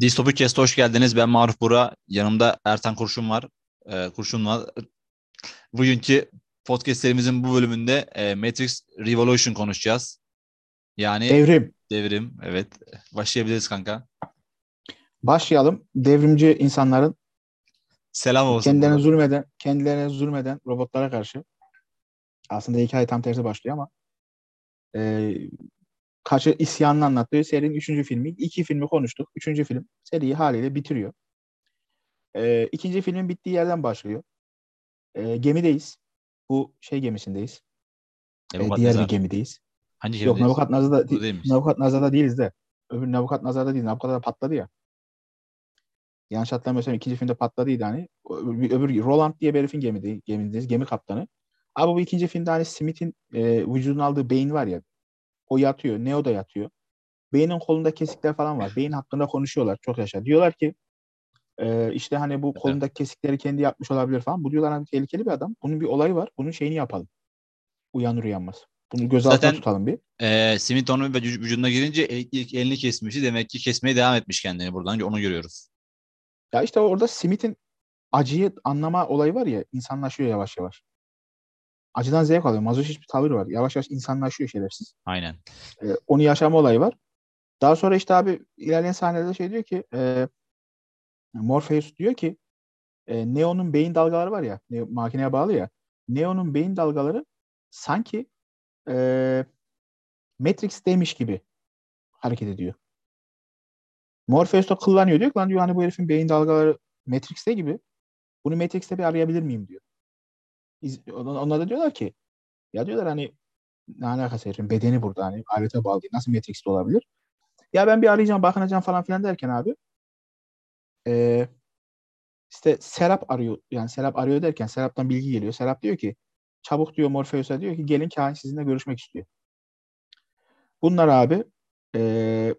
Distopik Kest'e hoş geldiniz. Ben Maruf Bura. Yanımda Ertan Kurşun var. Ee, Kurşun var. Bugünkü podcast serimizin bu bölümünde e, Matrix Revolution konuşacağız. Yani Devrim. devrim. Evet. Başlayabiliriz kanka. Başlayalım. Devrimci insanların Selam olsun. kendilerine zulmeden, kendilerine zulmeden robotlara karşı aslında hikaye tam tersi başlıyor ama e, karşı isyanını anlattığı serinin üçüncü filmi. İki filmi konuştuk. Üçüncü film seriyi haliyle bitiriyor. E, ikinci filmin bittiği yerden başlıyor. E, gemideyiz. Bu şey gemisindeyiz. E, diğer bir Nebukadnezar. gemideyiz. Hangi Yok gemideyiz? Nebukadnezar'da, Bu değilmiş. Nebukadnezar'da değiliz de. Öbür Nebukadnezar'da değil. Nebukadnezar patladı ya. Yanlış hatırlamıyorsam ikinci filmde patladıydı hani. Öbür, öbür Roland diye bir herifin gemide, gemindeyiz. Gemi kaptanı. Abi bu ikinci filmde hani Smith'in e, vücuduna aldığı beyin var ya. O yatıyor. Neo da yatıyor. Beynin kolunda kesikler falan var. Beyin hakkında konuşuyorlar. Çok yaşa. Diyorlar ki e, işte hani bu kolundaki kesikleri kendi yapmış olabilir falan. Bu diyorlar hani tehlikeli bir adam. Bunun bir olayı var. Bunun şeyini yapalım. Uyanır uyanmaz. Bunu göz altında Zaten- tutalım bir. Ee, Smith onun vüc- vücuduna girince ilk elini kesmişti. Demek ki kesmeye devam etmiş kendini buradan. Onu görüyoruz. Ya işte orada Smith'in acıyı anlama olayı var ya insanlaşıyor yavaş yavaş. Acıdan zevk alıyor. Mazoşist bir tavır var. Yavaş yavaş insanlaşıyor şerefsiz. Aynen. Ee, onu yaşama olayı var. Daha sonra işte abi ilerleyen sahnelerde şey diyor ki e, Morpheus diyor ki e, Neo'nun beyin dalgaları var ya Neo- makineye bağlı ya Neo'nun beyin dalgaları sanki e, Matrix'teymiş gibi hareket ediyor. Morpheus da kullanıyor diyor ki lan diyor hani bu herifin beyin dalgaları Matrix'te gibi. Bunu Matrix'te bir arayabilir miyim diyor. Onlar da diyorlar ki ya diyorlar hani ne alakası herifin bedeni burada hani alete bağlı değil. Nasıl Matrix'te olabilir? Ya ben bir arayacağım bakınacağım falan filan derken abi eee işte Serap arıyor yani Serap arıyor derken Serap'tan bilgi geliyor. Serap diyor ki çabuk diyor Morpheus'a diyor ki gelin kahin sizinle görüşmek istiyor. Bunlar abi eee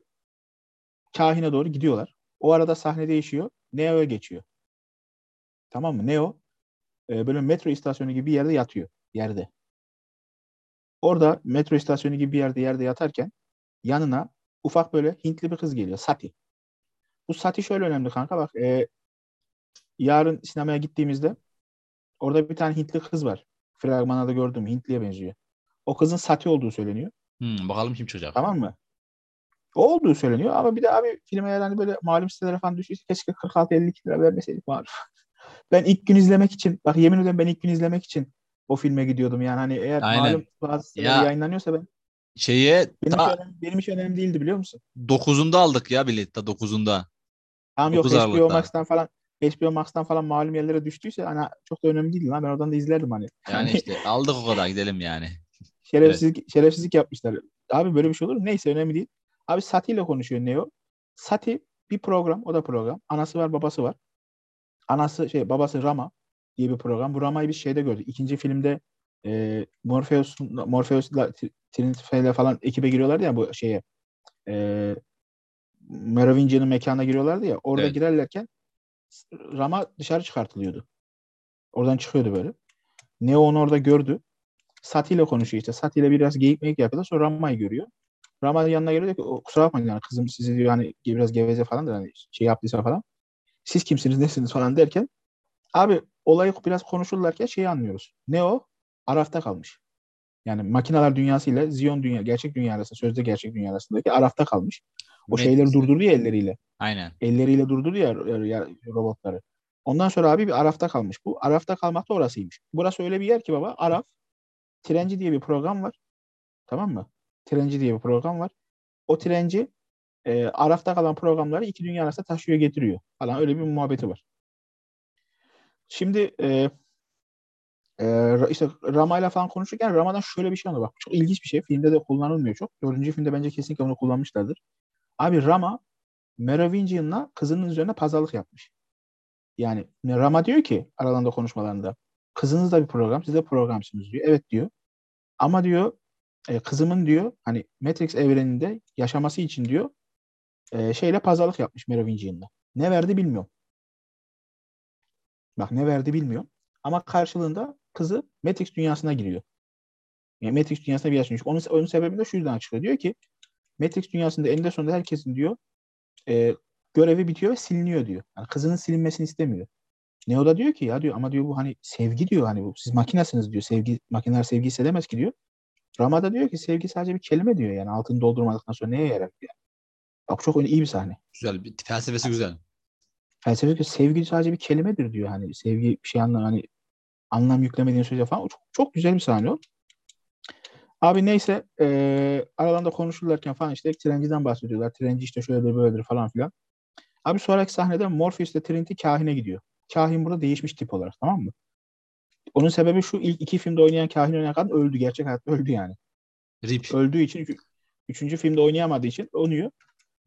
kahine doğru gidiyorlar. O arada sahne değişiyor. Neo'ya geçiyor. Tamam mı? Neo e, böyle metro istasyonu gibi bir yerde yatıyor. Yerde. Orada metro istasyonu gibi bir yerde yerde yatarken yanına ufak böyle Hintli bir kız geliyor. Sati. Bu Sati şöyle önemli kanka bak. e, yarın sinemaya gittiğimizde orada bir tane Hintli kız var. Fragmanda da gördüm. Hintliye benziyor. O kızın Sati olduğu söyleniyor. Hmm, bakalım kim çocuk. Tamam mı? O olduğu söyleniyor ama bir de abi filme hani böyle malum sitelere falan düştüyse keşke 46-52 lira vermeseydik malum. Ben ilk gün izlemek için bak yemin ederim ben ilk gün izlemek için o filme gidiyordum yani hani eğer Aynen. malum bazı Ya- yayınlanıyorsa ben Şeye benim, ta hiç önemli, benim hiç önemli değildi biliyor musun? 9'unda aldık ya bileti. 9'unda. Tamam yok 9 HBO. Max'tan falan HBO Max'tan falan malum yerlere düştüyse hani çok da önemli değil lan ben oradan da izlerdim hani. Yani işte aldık o kadar gidelim yani. Şerefsizlik, şerefsizlik yapmışlar. Abi böyle bir şey olur mu? Neyse önemli değil. Abi Sati ile konuşuyor Neo. Sati bir program, o da program. Anası var, babası var. Anası şey, babası Rama diye bir program. Bu Rama'yı biz şeyde gördük. İkinci filmde e, Morpheus Morpheus'la Tr- Trinity ile falan ekibe giriyorlardı ya bu şeye. E, Merovingian'ın mekanına giriyorlardı ya. Orada Evet. girerlerken Rama dışarı çıkartılıyordu. Oradan çıkıyordu böyle. Neo onu orada gördü. Sati ile konuşuyor işte. Sati ile biraz geyik meyik yapıyorlar. Sonra Rama'yı görüyor. Rama yanına geliyor diyor ki "O, kusura bakmayın yani kızım sizi diyor hani biraz geveze falan da hani şey yaptıysa falan. Siz kimsiniz nesiniz falan derken abi olayı biraz konuşurlarken şeyi anlıyoruz. Neo arafta kalmış. Yani makineler dünyası ile Zion dünya, gerçek dünya arasında, sözde gerçek dünya arasındaki arafta kalmış. O Matrix. şeyleri durdurdu ya elleriyle. Aynen. Elleriyle durdurdu ya, ya robotları. Ondan sonra abi bir Araf'ta kalmış. Bu Araf'ta kalmak da orasıymış. Burası öyle bir yer ki baba Araf Trenci diye bir program var. Tamam mı? Trenci diye bir program var. O Trenci e, Araf'ta kalan programları iki dünya arasında taşıyor getiriyor falan öyle bir muhabbeti var. Şimdi e, e, işte Rama'yla falan konuşurken Rama'dan şöyle bir şey anlıyor. Bak çok ilginç bir şey. Filmde de kullanılmıyor çok. Dördüncü filmde bence kesinlikle onu kullanmışlardır. Abi Rama Merovingian'la kızının üzerine pazarlık yapmış. Yani Rama diyor ki aralarında konuşmalarında kızınız da bir program, siz de programsınız diyor. Evet diyor. Ama diyor e, kızımın diyor hani Matrix evreninde yaşaması için diyor e, şeyle pazarlık yapmış Merovingian'la. Ne verdi bilmiyorum. Bak ne verdi bilmiyorum. Ama karşılığında kızı Matrix dünyasına giriyor. Yani Matrix dünyasına bir yaşamış. Onun, onun sebebi de şu yüzden açıklıyor. Diyor ki Matrix dünyasında eninde sonunda herkesin diyor e, görevi bitiyor ve siliniyor diyor. Yani kızının silinmesini istemiyor. Neo da diyor ki ya diyor ama diyor bu hani sevgi diyor hani bu siz makinesiniz diyor. Sevgi makineler sevgi hissedemez ki diyor. Rama da diyor ki sevgi sadece bir kelime diyor yani altını doldurmadıktan sonra neye yarar diyor. Bak çok iyi bir sahne. Güzel. Bir, felsefesi güzel. Felsefe sevgi sadece bir kelimedir diyor hani sevgi bir şey anlam hani anlam yüklemediğin sürece falan. Çok, çok güzel bir sahne o. Abi neyse e, aralarında konuşurlarken falan işte trenciden bahsediyorlar. Trenci işte şöyledir böyledir falan filan. Abi sonraki sahnede Morpheus ile Trinity kahine gidiyor. Kahin burada değişmiş tip olarak tamam mı? Onun sebebi şu ilk iki filmde oynayan kahin oynayan kadın öldü. Gerçek hayatta öldü yani. Rip. Öldüğü için üç, üçüncü filmde oynayamadığı için oynuyor.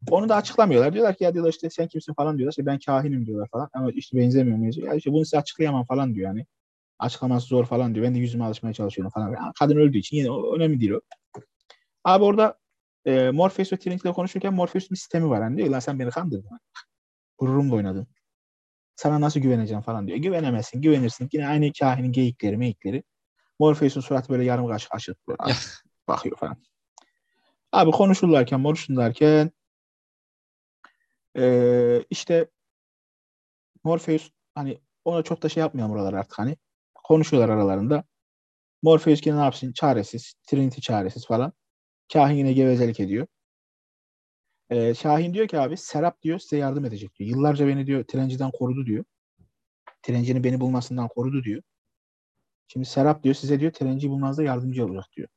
Onu da açıklamıyorlar. Diyorlar ki ya diyorlar işte sen kimsin falan diyorlar. İşte ben kahinim diyorlar falan. Ama işte benzemiyor muyuz? Ya işte bunu size açıklayamam falan diyor yani. Açıklaması zor falan diyor. Ben de yüzüme alışmaya çalışıyorum falan. Yani kadın öldüğü için yine o, önemli değil o. Abi orada e, Morpheus ve Trinity ile konuşurken Morpheus'un bir sistemi var. Hani diyor lan sen beni kandırdın. Gururumla oynadın. Sana nasıl güveneceğim falan diyor. Güvenemezsin, güvenirsin. Yine aynı kahinin geyikleri, meyikleri. Morpheus'un suratı böyle yarım kaşık açık. Böyle bakıyor falan. Abi konuşurlarken, konuşurlarken ee, işte Morpheus hani ona çok da şey yapmayalım buralar artık hani. Konuşuyorlar aralarında. Morpheus yine ne yapsın? Çaresiz. Trinity çaresiz falan. Kahin yine gevezelik ediyor. Ee, Şahin diyor ki abi Serap diyor size yardım edecek diyor. Yıllarca beni diyor trenciden korudu diyor. Trencinin beni bulmasından korudu diyor. Şimdi Serap diyor size diyor trenciyi bulmanızda yardımcı olacak diyor.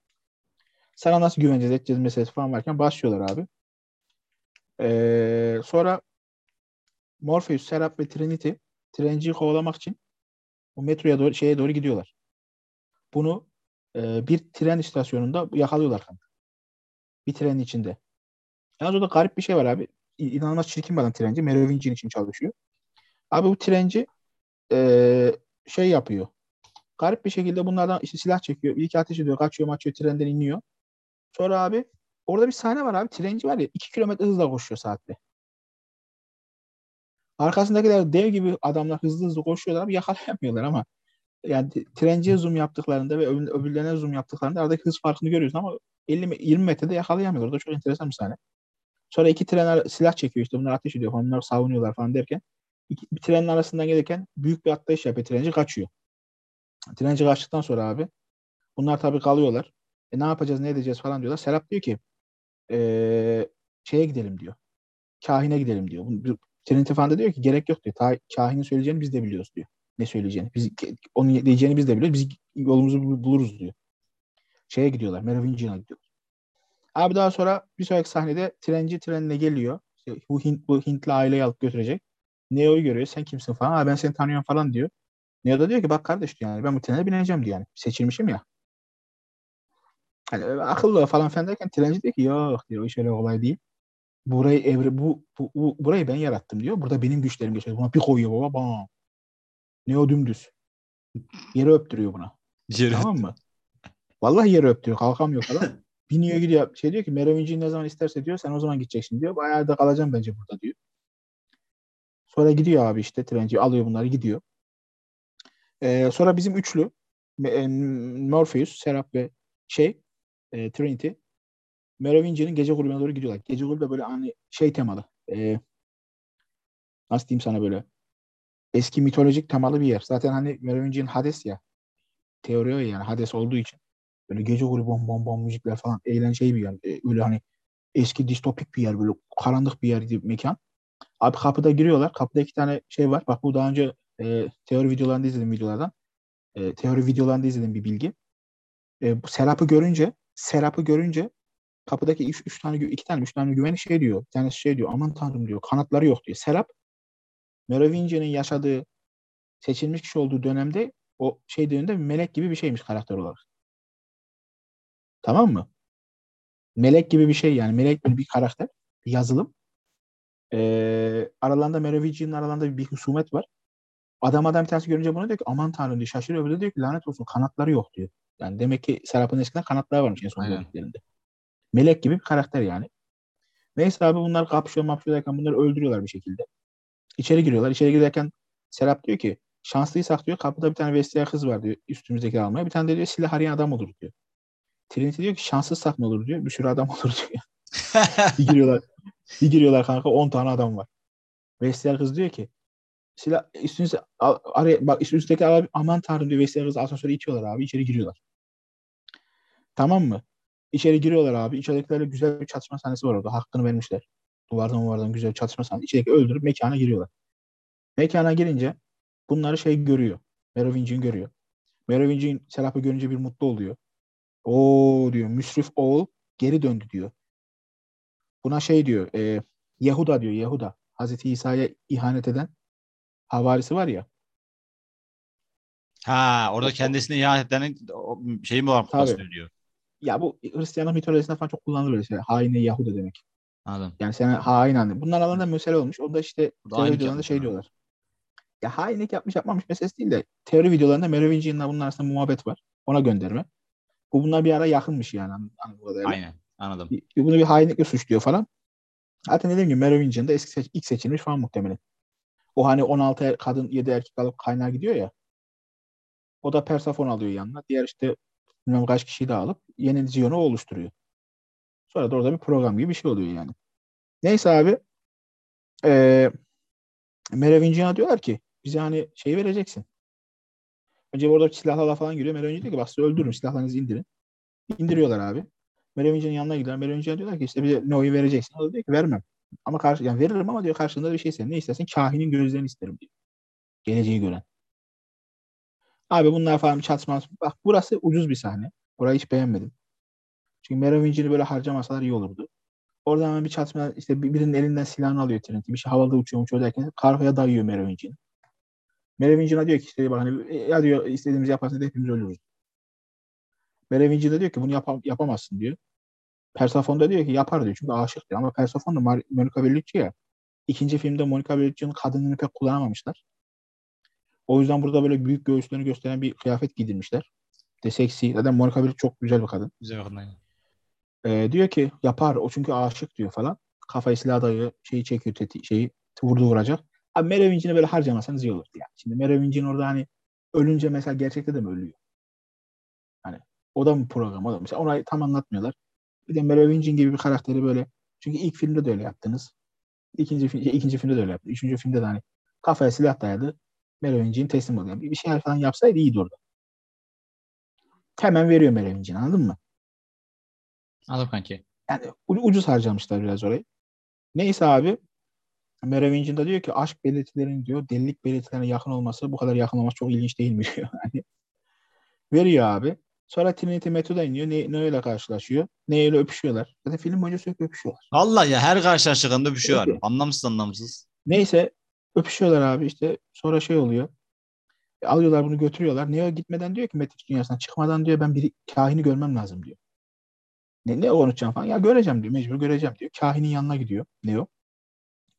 Sana nasıl güveneceğiz edeceğiz meselesi falan varken başlıyorlar abi. Ee, sonra Morpheus, Serap ve Trinity trenciyi kovalamak için o metroya doğru şeye doğru gidiyorlar. Bunu e, bir tren istasyonunda yakalıyorlar kanka. Bir trenin içinde. Yalnız orada garip bir şey var abi. İnanılmaz çirkin bir adam trenci. Merovingian için çalışıyor. Abi bu trenci e, şey yapıyor. Garip bir şekilde bunlardan işte silah çekiyor. İlk ateş ediyor. Kaçıyor maçıyor. Trenden iniyor. Sonra abi orada bir sahne var abi. Trenci var ya 2 kilometre hızla koşuyor saatte. Arkasındakiler dev gibi adamlar hızlı hızlı koşuyorlar abi yakalayamıyorlar ama yani trenciye zoom yaptıklarında ve öbürlerine zoom yaptıklarında aradaki hız farkını görüyorsun ama 50 20 metrede yakalayamıyorlar. O da çok enteresan bir sahne. Sonra iki tren silah çekiyor işte bunlar ateş ediyor onlar savunuyorlar falan derken iki, bir trenin arasından gelirken büyük bir atlayış yapıyor. Trenci kaçıyor. Trenci kaçtıktan sonra abi bunlar tabii kalıyorlar. E, ne yapacağız ne edeceğiz falan diyorlar. Serap diyor ki ee, şeye gidelim diyor. Kahine gidelim diyor. Trinity falan da diyor ki gerek yok diyor. Ta, kahinin söyleyeceğini biz de biliyoruz diyor. Ne söyleyeceğini. Biz, onun diyeceğini biz de biliyoruz. Biz yolumuzu buluruz diyor. Şeye gidiyorlar. Merovingian'a gidiyorlar. Abi daha sonra bir sonraki sahnede trenci trenine geliyor. İşte bu, Hint, bu Hintli aileyi alıp götürecek. Neo'yu görüyor. Sen kimsin falan. Abi ben seni tanıyorum falan diyor. Neo da diyor ki bak kardeş diyor yani ben bu trene bineceğim diyor yani. Seçilmişim ya. Hani akıllı falan falan derken trenci diyor ki yok diyor iş öyle olay değil. Burayı evre bu, bu, bu, burayı ben yarattım diyor. Burada benim güçlerim geçiyor. Buna bir koyuyor baba. Bam. Neo dümdüz. Yere öptürüyor buna. Yere. Tamam mı? Vallahi yere öptürüyor. Kalkamıyor falan. Biniyor gidiyor. Şey diyor ki Merovinci ne zaman isterse diyor sen o zaman gideceksin diyor. Bayağı da kalacağım bence burada diyor. Sonra gidiyor abi işte trenci alıyor bunları gidiyor. Ee, sonra bizim üçlü Morpheus, Serap ve şey e, Trinity Merovingian'ın gece kulübüne doğru gidiyorlar. Gece kulübü de böyle hani şey temalı. E, nasıl diyeyim sana böyle eski mitolojik temalı bir yer. Zaten hani Merovingian Hades ya. Teori o yani Hades olduğu için. Böyle gece kulübü bom bom bom müzikler falan eğlenceli bir yer. E, öyle hani eski distopik bir yer böyle karanlık bir yer bir mekan. Abi kapıda giriyorlar. Kapıda iki tane şey var. Bak bu daha önce e, teori videolarında izledim videolardan. E, teori videolarında izledim bir bilgi. E, bu Serap'ı görünce Serap'ı görünce kapıdaki üç, üç tane iki tane üç tane güvenlik şey diyor. Bir tanesi şey diyor. Aman tanrım diyor. Kanatları yok diyor. Serap Merovingian'ın yaşadığı seçilmiş kişi olduğu dönemde o şey döneminde melek gibi bir şeymiş karakter olarak. Tamam mı? Melek gibi bir şey yani. Melek bir karakter. Bir yazılım. Ee, aralarında Merovingian'ın aralarında bir husumet var. Adam adam bir tanesi görünce bunu diyor ki aman tanrım diyor şaşırıyor. Öbürü diyor ki lanet olsun kanatları yok diyor. Yani demek ki Serap'ın eskiden kanatları varmış en son gördüklerinde. Melek gibi bir karakter yani. Neyse abi bunlar kapışıyor mapışıyor derken bunları öldürüyorlar bir şekilde. İçeri giriyorlar. İçeri girerken Serap diyor ki şanslıysak diyor kapıda bir tane vestiyer kız var diyor üstümüzdeki almaya. Bir tane de diyor silah arayan adam olur diyor. Trinity diyor ki şanssızsak ne olur diyor. Bir sürü adam olur diyor. bir giriyorlar. Bir giriyorlar kanka 10 tane adam var. Vestiyer kız diyor ki silah üstünüze araya bak üstündeki abi aman tanrım diyor Vestiyer kız asansöre itiyorlar abi içeri giriyorlar. Tamam mı? İçeri giriyorlar abi. İçeridekilerle güzel bir çatışma sahnesi var orada. Hakkını vermişler. Duvardan duvardan güzel bir çatışma sahnesi. İçerideki öldürüp mekana giriyorlar. Mekana girince bunları şey görüyor. Merovingian görüyor. Merovingian Serap'ı görünce bir mutlu oluyor. O diyor müsrif oğul geri döndü diyor. Buna şey diyor e, Yehuda diyor Yehuda. Hazreti İsa'ya ihanet eden havarisi var ya. Ha orada kendisine ihanet eden şey mi var Tabii. diyor. Ya bu Hristiyanlık mitolojisinde falan çok kullanılır böyle şey. Haine Yahuda demek. Anladım. Yani sen hain anladın. Bunlar alanında mesele olmuş. Onda işte teori videolarında şey diyorlar. Ya hainlik yapmış yapmamış meselesi değil de teori videolarında Merovingian'la bunun arasında muhabbet var. Ona gönderme. Bu bunlar bir ara yakınmış yani. Anladım. Aynen. Anladım. Bunu bir hainlikle suçluyor falan. Zaten dediğim gibi Merovingian da eski seç, ilk seçilmiş falan muhtemelen. O hani 16 er, kadın 7 erkek alıp kaynağa gidiyor ya. O da Persefone alıyor yanına. Diğer işte bilmem kaç kişiyi de alıp yeni Zion'u oluşturuyor. Sonra da orada bir program gibi bir şey oluyor yani. Neyse abi ee, Merovingian'a diyorlar ki bize hani şey vereceksin. Önce orada silahlarla falan giriyor. Merovingian diyor ki bak size öldürürüm silahlarınızı indirin. İndiriyorlar abi. Merovingian'ın yanına gidiyorlar. Merovingian diyorlar ki işte bize ne oyu vereceksin. O da diyor ki vermem. Ama karşı, yani veririm ama diyor karşılığında bir şey isterim. Ne istersen kahinin gözlerini isterim diyor. Geleceği gören. Abi bunlar falan çatışma. Bak burası ucuz bir sahne. Burayı hiç beğenmedim. Çünkü Merovingian'ı böyle harcamasalar iyi olurdu. Oradan hemen bir çatışma işte birinin elinden silahını alıyor Trinity. Bir şey havada uçuyor uçuyor derken karfaya dayıyor Merovingian. Merovingian'a diyor ki işte bak hani ya diyor istediğimizi yaparsan da hepimiz ölürüz. Merovingian da diyor ki bunu yap yapamazsın diyor. Persephone da diyor ki yapar diyor çünkü aşık diyor. Ama Persephone da Monica Bellucci ya. İkinci filmde Monica Bellucci'nin kadınını pek kullanamamışlar. O yüzden burada böyle büyük göğüslerini gösteren bir kıyafet giydirmişler. De seksi. Zaten Monica Bellucci çok güzel bir kadın. Güzel bir kadın aynen. Ee, diyor ki yapar o çünkü aşık diyor falan. Kafayı silah dayıyor. Şeyi çekiyor teti, şeyi vurdu vuracak. Abi Merovingian'ı böyle harcamasanız iyi olur. Yani. Şimdi Merovingian orada hani ölünce mesela gerçekte de mi ölüyor? Hani o da mı program? O da mı? Mesela onu tam anlatmıyorlar. Bir de Merovingian gibi bir karakteri böyle çünkü ilk filmde de öyle yaptınız. İkinci, film, ikinci filmde de öyle yaptı. Üçüncü filmde de hani kafaya silah dayadı. Merovingian teslim oluyor. Bir, şeyler falan yapsaydı iyiydi orada. Hemen veriyor Merovingian anladın mı? Anladım kanki. Yani ucuz harcamışlar biraz orayı. Neyse abi Merovingian da diyor ki aşk belirtilerinin diyor delilik belirtilerine yakın olması bu kadar yakın olması çok ilginç değil mi diyor. Yani veriyor abi. Sonra Trinity Method'a iniyor. Ne, ne öyle karşılaşıyor. Ne öyle öpüşüyorlar. Zaten film boyunca sürekli öpüşüyorlar. Allah ya her karşılaştıklarında öpüşüyorlar. Evet. Anlamsız anlamsız. Neyse öpüşüyorlar abi işte. Sonra şey oluyor. E, alıyorlar bunu götürüyorlar. Neo gitmeden diyor ki Matrix dünyasından çıkmadan diyor ben bir kahini görmem lazım diyor. Ne, ne konuşacağım falan. Ya göreceğim diyor. Mecbur göreceğim diyor. Kahinin yanına gidiyor Neo.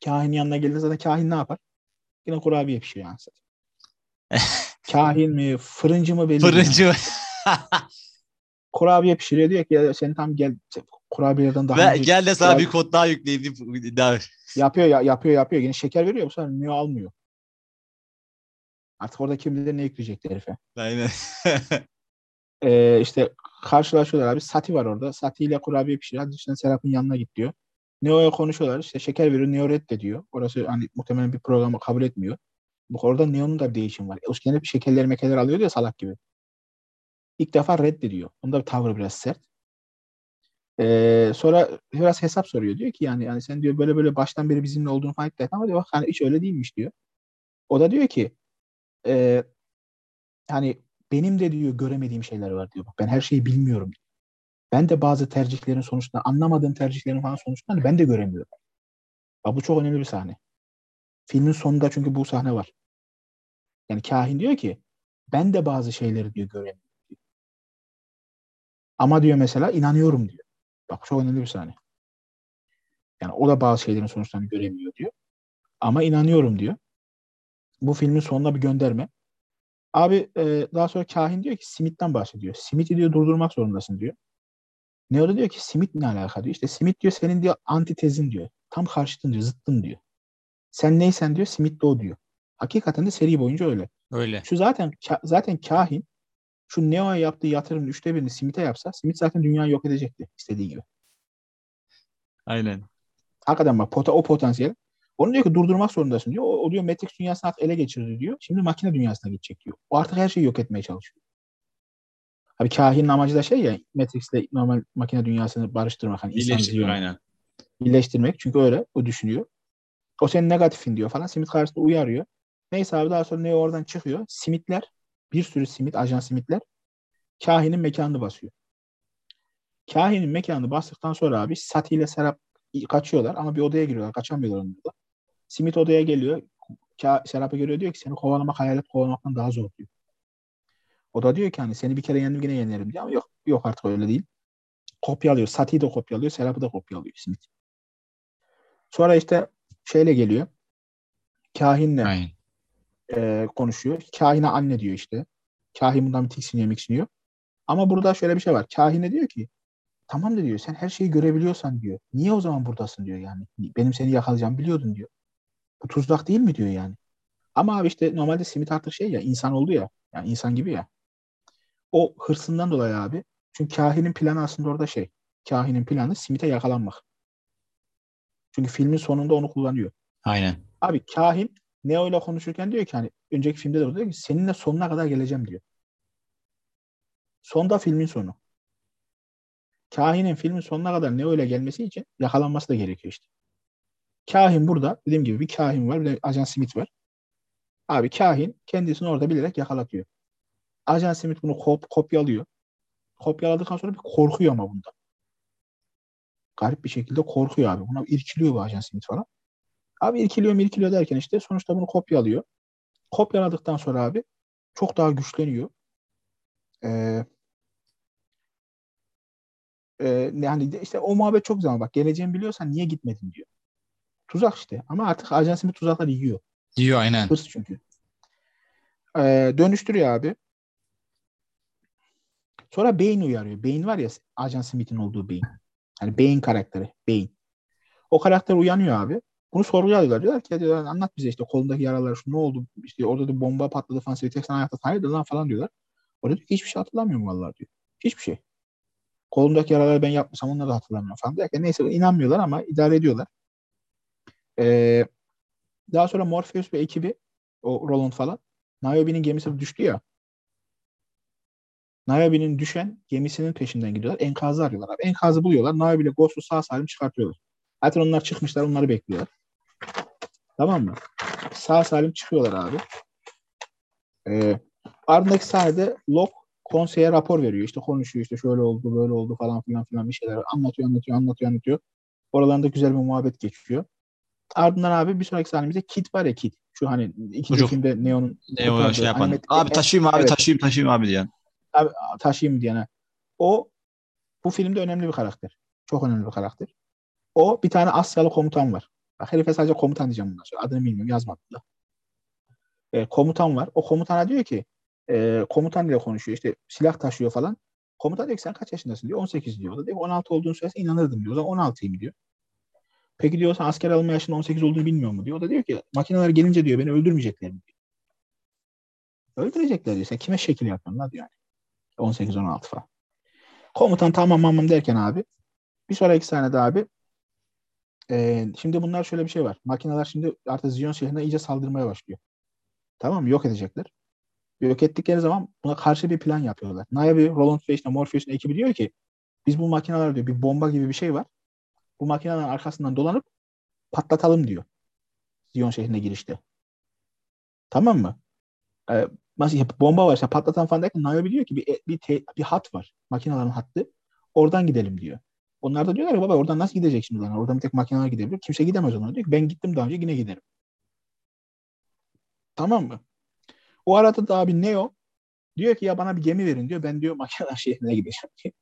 Kahinin yanına geldiğinde zaten kahin ne yapar? Yine kurabiye pişiriyor yani. kahin mi, fırıncı mı belli Fırıncı mı? kurabiye pişiriyor diyor ki ya sen tam gel kurabiyelerden daha Ve gel de sana bir kod daha yükleyeyim. Daha... Yapıyor ya, yapıyor yapıyor. Yine şeker veriyor bu sefer Neo almıyor. Artık orada kim bilir ne yükleyecekler herife. Aynen. ee, işte karşılaşıyorlar abi. Sati var orada. Sati ile kurabiye pişiriyor. Hadi işte Serap'ın yanına git diyor. Neo'ya konuşuyorlar. İşte şeker veriyor. Neo reddediyor. Orası hani muhtemelen bir programı kabul etmiyor. Bu orada Neo'nun da bir değişim var. O gene bir şekerler mekeler alıyor ya salak gibi. İlk defa reddediyor. Onda bir tavrı biraz sert. Ee, sonra biraz hesap soruyor. Diyor ki yani yani sen diyor böyle böyle baştan beri bizimle olduğunu falan iddia ama diyor bak hani hiç öyle değilmiş diyor. O da diyor ki e, hani benim de diyor göremediğim şeyler var diyor. Bak ben her şeyi bilmiyorum. Ben de bazı tercihlerin sonuçta anlamadığım tercihlerin falan sonuçlarını ben de göremiyorum. Bak bu çok önemli bir sahne. Filmin sonunda çünkü bu sahne var. Yani kahin diyor ki ben de bazı şeyleri diyor göremiyorum. Ama diyor mesela inanıyorum diyor. Bak çok önemli bir sahne. Yani o da bazı şeylerin sonuçlarını göremiyor diyor. Ama inanıyorum diyor. Bu filmin sonunda bir gönderme. Abi e, daha sonra kahin diyor ki Smith'ten bahsediyor. Smith'i diyor durdurmak zorundasın diyor. Neo diyor ki Smith ne alaka diyor. İşte Smith diyor senin diyor antitezin diyor. Tam karşıtın diyor, zıttın diyor. Sen neysen diyor Smith de o diyor. Hakikaten de seri boyunca öyle. Öyle. Şu zaten zaten kahin şu Neo'ya yaptığı yatırımın üçte birini Smith'e yapsa Smith zaten dünyayı yok edecekti istediği gibi. Aynen. Hakikaten bak pota, o potansiyel. Onu diyor ki durdurmak zorundasın diyor. O, o diyor Matrix dünyasını artık ele geçirdi diyor. Şimdi makine dünyasına gidecek diyor. O artık her şeyi yok etmeye çalışıyor. Abi kahinin amacı da şey ya Matrix'le normal makine dünyasını barıştırmak. Hani Birleştirmek aynen. Birleştirmek. Çünkü öyle. O düşünüyor. O senin negatifin diyor falan. Simit karşısında uyarıyor. Neyse abi daha sonra Neo oradan çıkıyor. Simitler bir sürü simit, ajan simitler kahinin mekanını basıyor. Kahinin mekanını bastıktan sonra abi Sati ile Serap kaçıyorlar ama bir odaya giriyorlar. Kaçamıyorlar onlarla. Simit odaya geliyor. Serap'a görüyor diyor ki seni kovalamak hayalet kovalamaktan daha zor diyor. O da diyor ki hani seni bir kere yendim yine yenerim diyor ama yok yok artık öyle değil. Kopyalıyor. Sati'yi de kopyalıyor. Serap'ı da kopyalıyor Simit. Sonra işte şeyle geliyor. Kahinle Aynen. E, konuşuyor. Kahine anne diyor işte. Kahin bundan bir tiksiniyor miksiniyor. Ama burada şöyle bir şey var. Kahine diyor ki tamam da diyor sen her şeyi görebiliyorsan diyor. Niye o zaman buradasın diyor yani. Benim seni yakalayacağımı biliyordun diyor. Bu tuzak değil mi diyor yani. Ama abi işte normalde Simit artık şey ya insan oldu ya. Yani insan gibi ya. O hırsından dolayı abi. Çünkü kahinin planı aslında orada şey. Kahinin planı Simit'e yakalanmak. Çünkü filmin sonunda onu kullanıyor. Aynen. Abi kahin Neo ile konuşurken diyor ki hani önceki filmde de diyor ki seninle sonuna kadar geleceğim diyor. Sonda filmin sonu. Kahinin filmin sonuna kadar Neo ile gelmesi için yakalanması da gerekiyor işte. Kahin burada dediğim gibi bir kahin var bir de Ajan Smith var. Abi kahin kendisini orada bilerek yakalatıyor. Ajan Smith bunu kop kopyalıyor. Kopyaladıktan sonra bir korkuyor ama bunda. Garip bir şekilde korkuyor abi. Buna irkiliyor bu Ajan Smith falan. Abi irkiliyor irkiliyor derken işte sonuçta bunu kopyalıyor. Kopyaladıktan sonra abi çok daha güçleniyor. Ee, e, yani işte o muhabbet çok zaman bak geleceğini biliyorsan niye gitmedin diyor. Tuzak işte ama artık Ajan Smith tuzakları yiyor. Diyor aynen. Hırs çünkü. Ee, dönüştürüyor abi. Sonra Bane uyarıyor. Bane var ya Ajan Smith'in olduğu Bane. Hani Bane karakteri. Bane. O karakter uyanıyor abi. Bunu sorguluyorlar. Diyorlar ki diyorlar, anlat bize işte kolundaki yaralar şu ne oldu? İşte orada da bomba patladı falan. Seni tek sen hayırdır lan falan diyorlar. Orada diyor ki hiçbir şey hatırlamıyorum vallahi diyor. Hiçbir şey. Kolumdaki yaraları ben yapmışsam onları da hatırlamıyorum falan derken neyse inanmıyorlar ama idare ediyorlar. Ee, daha sonra Morpheus ve ekibi o Roland falan Niobe'nin gemisi düştü ya. Niobe'nin düşen gemisinin peşinden gidiyorlar. Enkazı arıyorlar abi. Enkazı buluyorlar. Niobe ile Ghost'u sağ salim çıkartıyorlar. Zaten onlar çıkmışlar. Onları bekliyorlar. Tamam mı? Sağ salim çıkıyorlar abi. Ee, ardındaki sahnede Locke konseye rapor veriyor. İşte konuşuyor işte şöyle oldu böyle oldu falan filan filan bir şeyler anlatıyor anlatıyor anlatıyor anlatıyor. Oralarında güzel bir muhabbet geçiyor. Ardından abi bir sonraki sahnemizde Kit var ya Kit. Şu hani ikinci filmde Neo'nun Ne o kurtardığı şey yapan. animatik- Abi taşıyayım abi Evet. taşıyayım taşıyayım abi diyen. Abi, taşıyayım diyene. O bu filmde önemli bir karakter. Çok önemli bir karakter. O bir tane Asyalı komutan var. Bak herife sadece komutan diyeceğim bundan sonra. Adını bilmiyorum yazmadım da. E, komutan var. O komutana diyor ki e, komutan ile konuşuyor. İşte silah taşıyor falan. Komutan diyor ki sen kaç yaşındasın diyor. 18 diyor. O da diyor ki 16 olduğunu söylese inanırdım diyor. O zaman 16'yım diyor. Peki diyor sen asker alma yaşının 18 olduğunu bilmiyor mu diyor. O da diyor ki makineler gelince diyor beni öldürmeyecekler mi diyor. Öldürecekler diyor. Sen kime şekil yapıyorsun lan diyor. Yani. 18-16 falan. Komutan tamam tamam derken abi bir sonraki sahnede abi e, şimdi bunlar şöyle bir şey var. Makineler şimdi artık Zion şehrine iyice saldırmaya başlıyor. Tamam mı? Yok edecekler. Yok ettikleri zaman buna karşı bir plan yapıyorlar. Niobe, Roland ve işte Morpheus'un ekibi diyor ki biz bu makineler diyor bir bomba gibi bir şey var. Bu makinelerin arkasından dolanıp patlatalım diyor. Zion şehrine girişte. Tamam mı? Ee, nasıl bomba var işte patlatan falan derken Niobe diyor ki bir, bir, te- bir hat var. Makinelerin hattı. Oradan gidelim diyor. Onlar da diyorlar ki baba oradan nasıl gidecek şimdi lan? Oradan bir tek makineler gidebilir. Kimse gidemez ona. Diyor ki ben gittim daha önce yine giderim. Tamam mı? O arada da abi Neo diyor ki ya bana bir gemi verin diyor. Ben diyor makineler şehrine gideceğim diyor.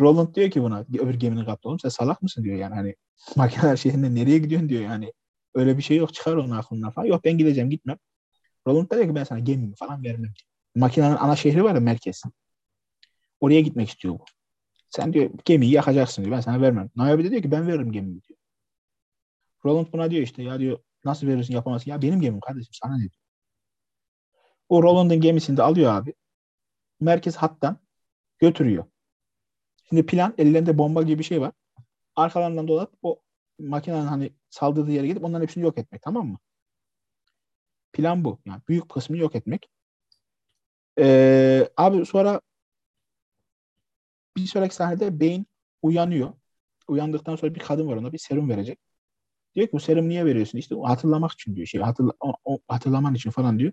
Roland diyor ki buna öbür geminin kaptanı sen salak mısın diyor yani hani makineler şehrine nereye gidiyorsun diyor yani. Öyle bir şey yok çıkar onun aklından falan. Yok ben gideceğim gitmem. Roland da diyor ki ben sana gemimi falan vermem. Makinenin ana şehri var ya merkez. Oraya gitmek istiyor bu. Sen diyor gemiyi yakacaksın diyor. Ben sana vermem. Niobe de diyor ki ben veririm gemimi diyor. Roland buna diyor işte ya diyor nasıl verirsin yapamazsın. Ya benim gemim kardeşim sana ne diyor. O Roland'ın gemisini de alıyor abi. Merkez hattan götürüyor. Şimdi plan ellerinde bomba gibi bir şey var. Arkalarından dolanıp o makinenin hani saldırdığı yere gidip onların hepsini yok etmek tamam mı? Plan bu. Yani büyük kısmını yok etmek. Ee, abi sonra bir sonraki sahnede beyin uyanıyor. Uyandıktan sonra bir kadın var ona bir serum verecek. Diyor ki bu serum niye veriyorsun? İşte hatırlamak için diyor. Şey, hatırla, o, o, hatırlaman için falan diyor.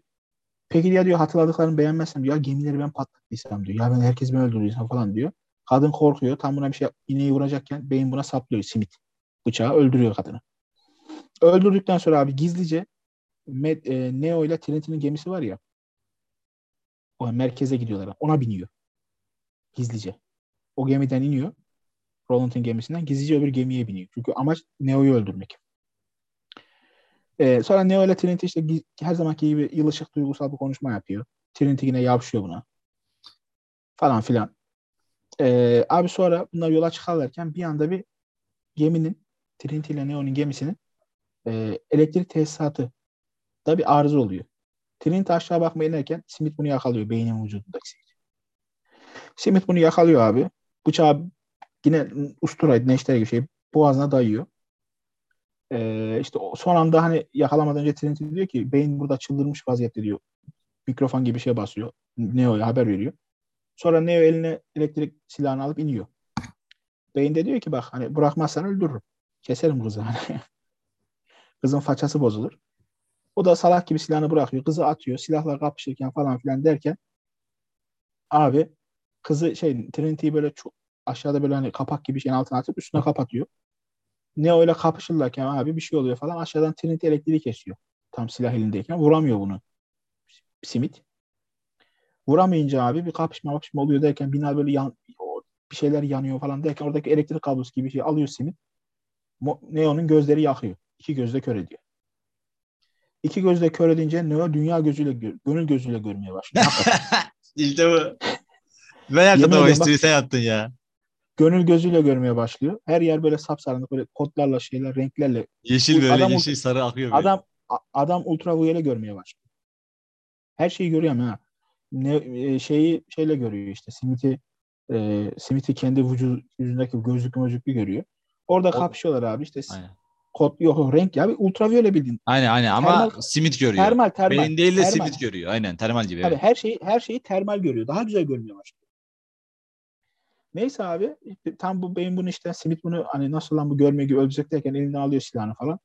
Peki ya diyor hatırladıklarını beğenmezsem diyor. Ya gemileri ben patlattıysam diyor. Ya ben herkesi ben öldürdüysem falan diyor. Kadın korkuyor. Tam buna bir şey iğneyi vuracakken beyin buna saplıyor simit. Bıçağı öldürüyor kadını. Öldürdükten sonra abi gizlice Med, e, Neo ile Trinity'nin gemisi var ya. O merkeze gidiyorlar. Ona biniyor. Gizlice. O gemiden iniyor. Roland'ın gemisinden gizlice öbür gemiye biniyor. Çünkü amaç Neo'yu öldürmek. Ee, sonra Neo ile Trinity işte her zamanki gibi yılışık duygusal bir konuşma yapıyor. Trinity yine yapışıyor buna. Falan filan. Ee, abi sonra bunlar yola çıkarlarken bir anda bir geminin Trinity ile Neo'nun gemisinin e, elektrik tesisatı da bir arıza oluyor. Trinity aşağı bakmaya inerken Smith bunu yakalıyor beynin vücudundaki. Smith bunu yakalıyor abi. Bıçağı yine usturaydı neşter gibi şey boğazına dayıyor. Ee, işte son anda hani yakalamadan önce Trinity diyor ki beyin burada çıldırmış vaziyette diyor. Mikrofon gibi bir şey basıyor. Neo'ya haber veriyor. Sonra Neo eline elektrik silahını alıp iniyor. Beyin de diyor ki bak hani bırakmazsan öldürürüm. Keserim kızı. Hani. Kızın façası bozulur. O da salak gibi silahını bırakıyor. Kızı atıyor. Silahla kapışırken falan filan derken abi kızı şey Trinity'yi böyle çok aşağıda böyle hani kapak gibi şeyin altına atıp üstüne kapatıyor. Neo ile kapışırlarken abi bir şey oluyor falan aşağıdan Trinity elektriği kesiyor. Tam silah elindeyken vuramıyor bunu. Simit. Vuramayınca abi bir kapışma kapışma oluyor derken bina böyle yan, bir şeyler yanıyor falan derken oradaki elektrik kablosu gibi şey alıyor Simit. Neo'nun gözleri yakıyor. İki gözle kör ediyor. İki gözle kör edince Neo dünya gözüyle, gönül gözüyle görmeye başlıyor. İşte bu. Ben hakikaten o espriyi sen yaptın ya. Gönül gözüyle görmeye başlıyor. Her yer böyle sapsarılık böyle kodlarla şeyler renklerle. Yeşil böyle adam, yeşil sarı akıyor. Böyle. Adam adam ultraviyole görmeye başlıyor. Her şeyi görüyor ha. Ne, e, şeyi şeyle görüyor işte. Smith'i e, Smith'i kendi vücudu, yüzündeki gözlüklü gözlüklü görüyor. Orada o, kapışıyorlar abi işte. Aynen. Kod yok renk ya ultraviyole bildiğin. Aynen aynen ama termal, simit görüyor. Termal termal. Beyin değil de termal. simit görüyor. Aynen termal gibi. Evet. her şeyi her şeyi termal görüyor. Daha güzel görmeye başlıyor. Neyse abi tam bu beyin bunu işte Smith bunu hani nasıl lan bu görmeye gibi öldürecek derken elinden alıyor silahını falan.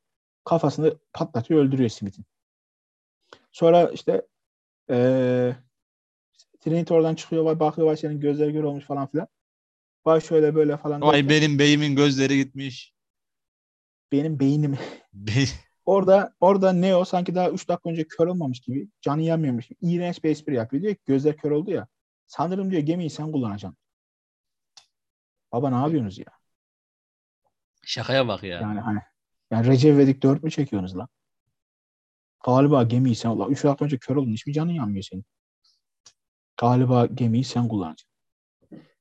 Kafasını patlatıyor öldürüyor Smith'in. Sonra işte ee, Trinity oradan çıkıyor vay bakıyor vay senin gözleri gör olmuş falan filan. Vay şöyle böyle falan. Vay derken, benim beyimin gözleri gitmiş. Benim beynim. orada orada Neo sanki daha 3 dakika önce kör olmamış gibi canı yanmıyormuş gibi iğrenç bir espri yapıyor. Diyor ki gözler kör oldu ya. Sanırım diyor gemiyi sen kullanacaksın. Baba ne yapıyorsunuz ya? Şakaya bak ya. Yani hani yani Recep İvedik 4 mü çekiyorsunuz lan? Galiba gemiyi sen Allah 3 dakika önce kör oldun hiçbir canın yanmıyor senin. Galiba gemiyi sen kullanacaksın.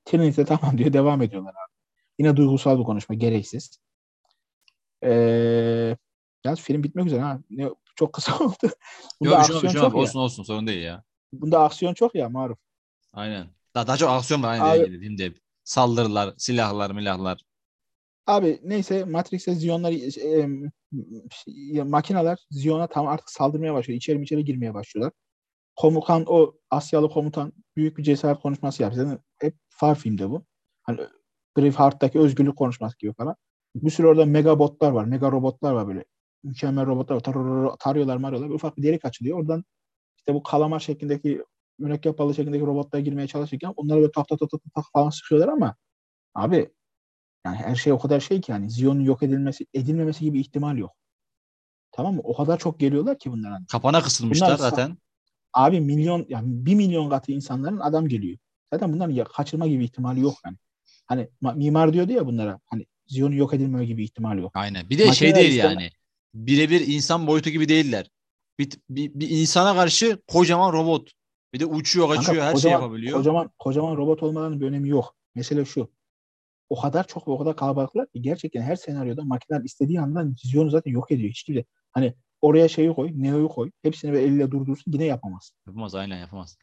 Trinity tamam diyor devam ediyorlar abi. Yine duygusal bir konuşma gereksiz. Ee, ya film bitmek üzere ha. Ne, çok kısa oldu. Bunda Yok, aksiyon şey çok olsun ya. olsun sorun değil ya. Bunda aksiyon çok ya maruf. Aynen. Daha, daha çok aksiyon var aynı dediğimde. Saldırılar, silahlar, milahlar. Abi neyse Matrix'e Ziyonlar e, e, makineler Ziyon'a tam artık saldırmaya başlıyor. İçeri içeri girmeye başlıyorlar. Komutan o Asyalı komutan büyük bir cesaret konuşması yapıyor. Zaten hep far filmde bu. Hani Braveheart'taki özgürlük konuşması gibi falan. Bir sürü orada mega botlar var. Mega robotlar var böyle. Mükemmel robotlar var. Tar tarıyorlar marıyorlar. Ufak bir delik açılıyor. Oradan işte bu kalamar şeklindeki mürekkep balığı şeklindeki robotlara girmeye çalışırken onları böyle tak tak tak tak, tak falan sıkıyorlar ama abi yani her şey o kadar şey ki yani Zion'un yok edilmesi edilmemesi gibi ihtimal yok. Tamam mı? O kadar çok geliyorlar ki bunlar. Kapana kısılmışlar bunlar, zaten. Abi milyon yani bir milyon katı insanların adam geliyor. Zaten bunların ya, kaçırma gibi ihtimali yok yani. Hani mimar diyordu ya bunlara hani Zion'un yok edilmeme gibi ihtimali yok. Aynen. Bir de Makineler şey değil isteme. yani. Birebir insan boyutu gibi değiller. Bir, bir, bir insana karşı kocaman robot. Bir de uçuyor, kaçıyor, Kanka, her şey kocaman, şey yapabiliyor. Kocaman, kocaman robot olmalarının bir önemi yok. Mesele şu. O kadar çok ve o kadar kalabalıklar ki gerçekten her senaryoda makineler istediği anda vizyonu zaten yok ediyor. Hiç kimse hani oraya şeyi koy, Neo'yu koy. Hepsini böyle eliyle durdursun yine yapamaz. Yapamaz aynen yapamaz.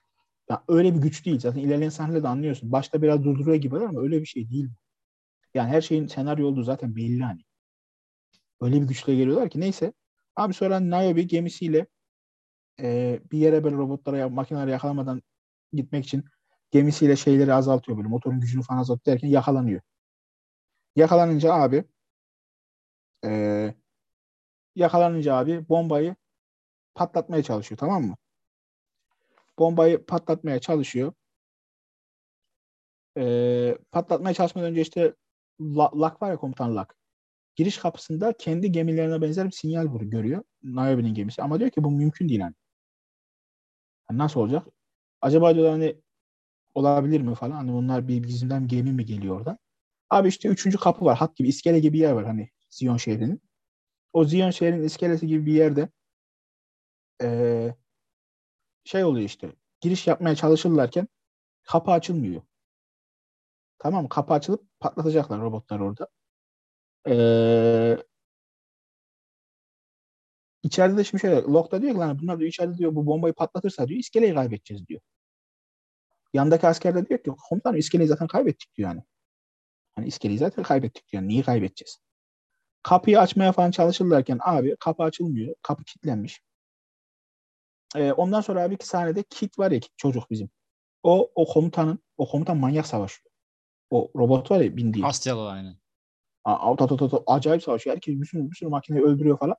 Ya öyle bir güç değil. Zaten ilerleyen sahnelerde anlıyorsun. Başta biraz durduruyor gibi ama öyle bir şey değil. Yani her şeyin senaryo olduğu zaten belli hani. Öyle bir güçle geliyorlar ki neyse. Abi sonra Niobe gemisiyle e, bir yere böyle robotlara, makineleri yakalamadan gitmek için gemisiyle şeyleri azaltıyor böyle motorun gücünü falan azaltıyor derken yakalanıyor. Yakalanınca abi e, yakalanınca abi bombayı patlatmaya çalışıyor tamam mı? Bombayı patlatmaya çalışıyor. E, patlatmaya çalışmadan önce işte Lak var ya komutan Lak. Giriş kapısında kendi gemilerine benzer bir sinyal görüyor. Niobe'nin gemisi. Ama diyor ki bu mümkün değil hani. Yani nasıl olacak? Acaba diyorlar hani olabilir mi falan. Hani bunlar bir bizimden gemi mi geliyor oradan? Abi işte üçüncü kapı var. Hat gibi iskele gibi bir yer var hani Zion şehrinin. O Zion şehrinin iskelesi gibi bir yerde ee, şey oluyor işte. Giriş yapmaya çalışırlarken kapı açılmıyor. Tamam Kapı açılıp patlatacaklar robotlar orada. Ee, içeride de şimdi şöyle Locke diyor ki lan bunlar diyor içeride diyor bu bombayı patlatırsa diyor iskeleyi kaybedeceğiz diyor. Yandaki asker de diyor ki komutanım iskeleyi zaten kaybettik diyor yani. Hani iskeleyi zaten kaybettik diyor. Niye kaybedeceğiz? Kapıyı açmaya falan çalışırlarken abi kapı açılmıyor. Kapı kilitlenmiş. Ee, ondan sonra abi iki sahnede Kit var ya Kit çocuk bizim. O o komutanın o komutan manyak savaşıyor. O robot var ya bindiği. Asyalı aynen. Auto, auto, auto, acayip savaşıyor. Herkes bir sürü, bir sürü makineyi öldürüyor falan.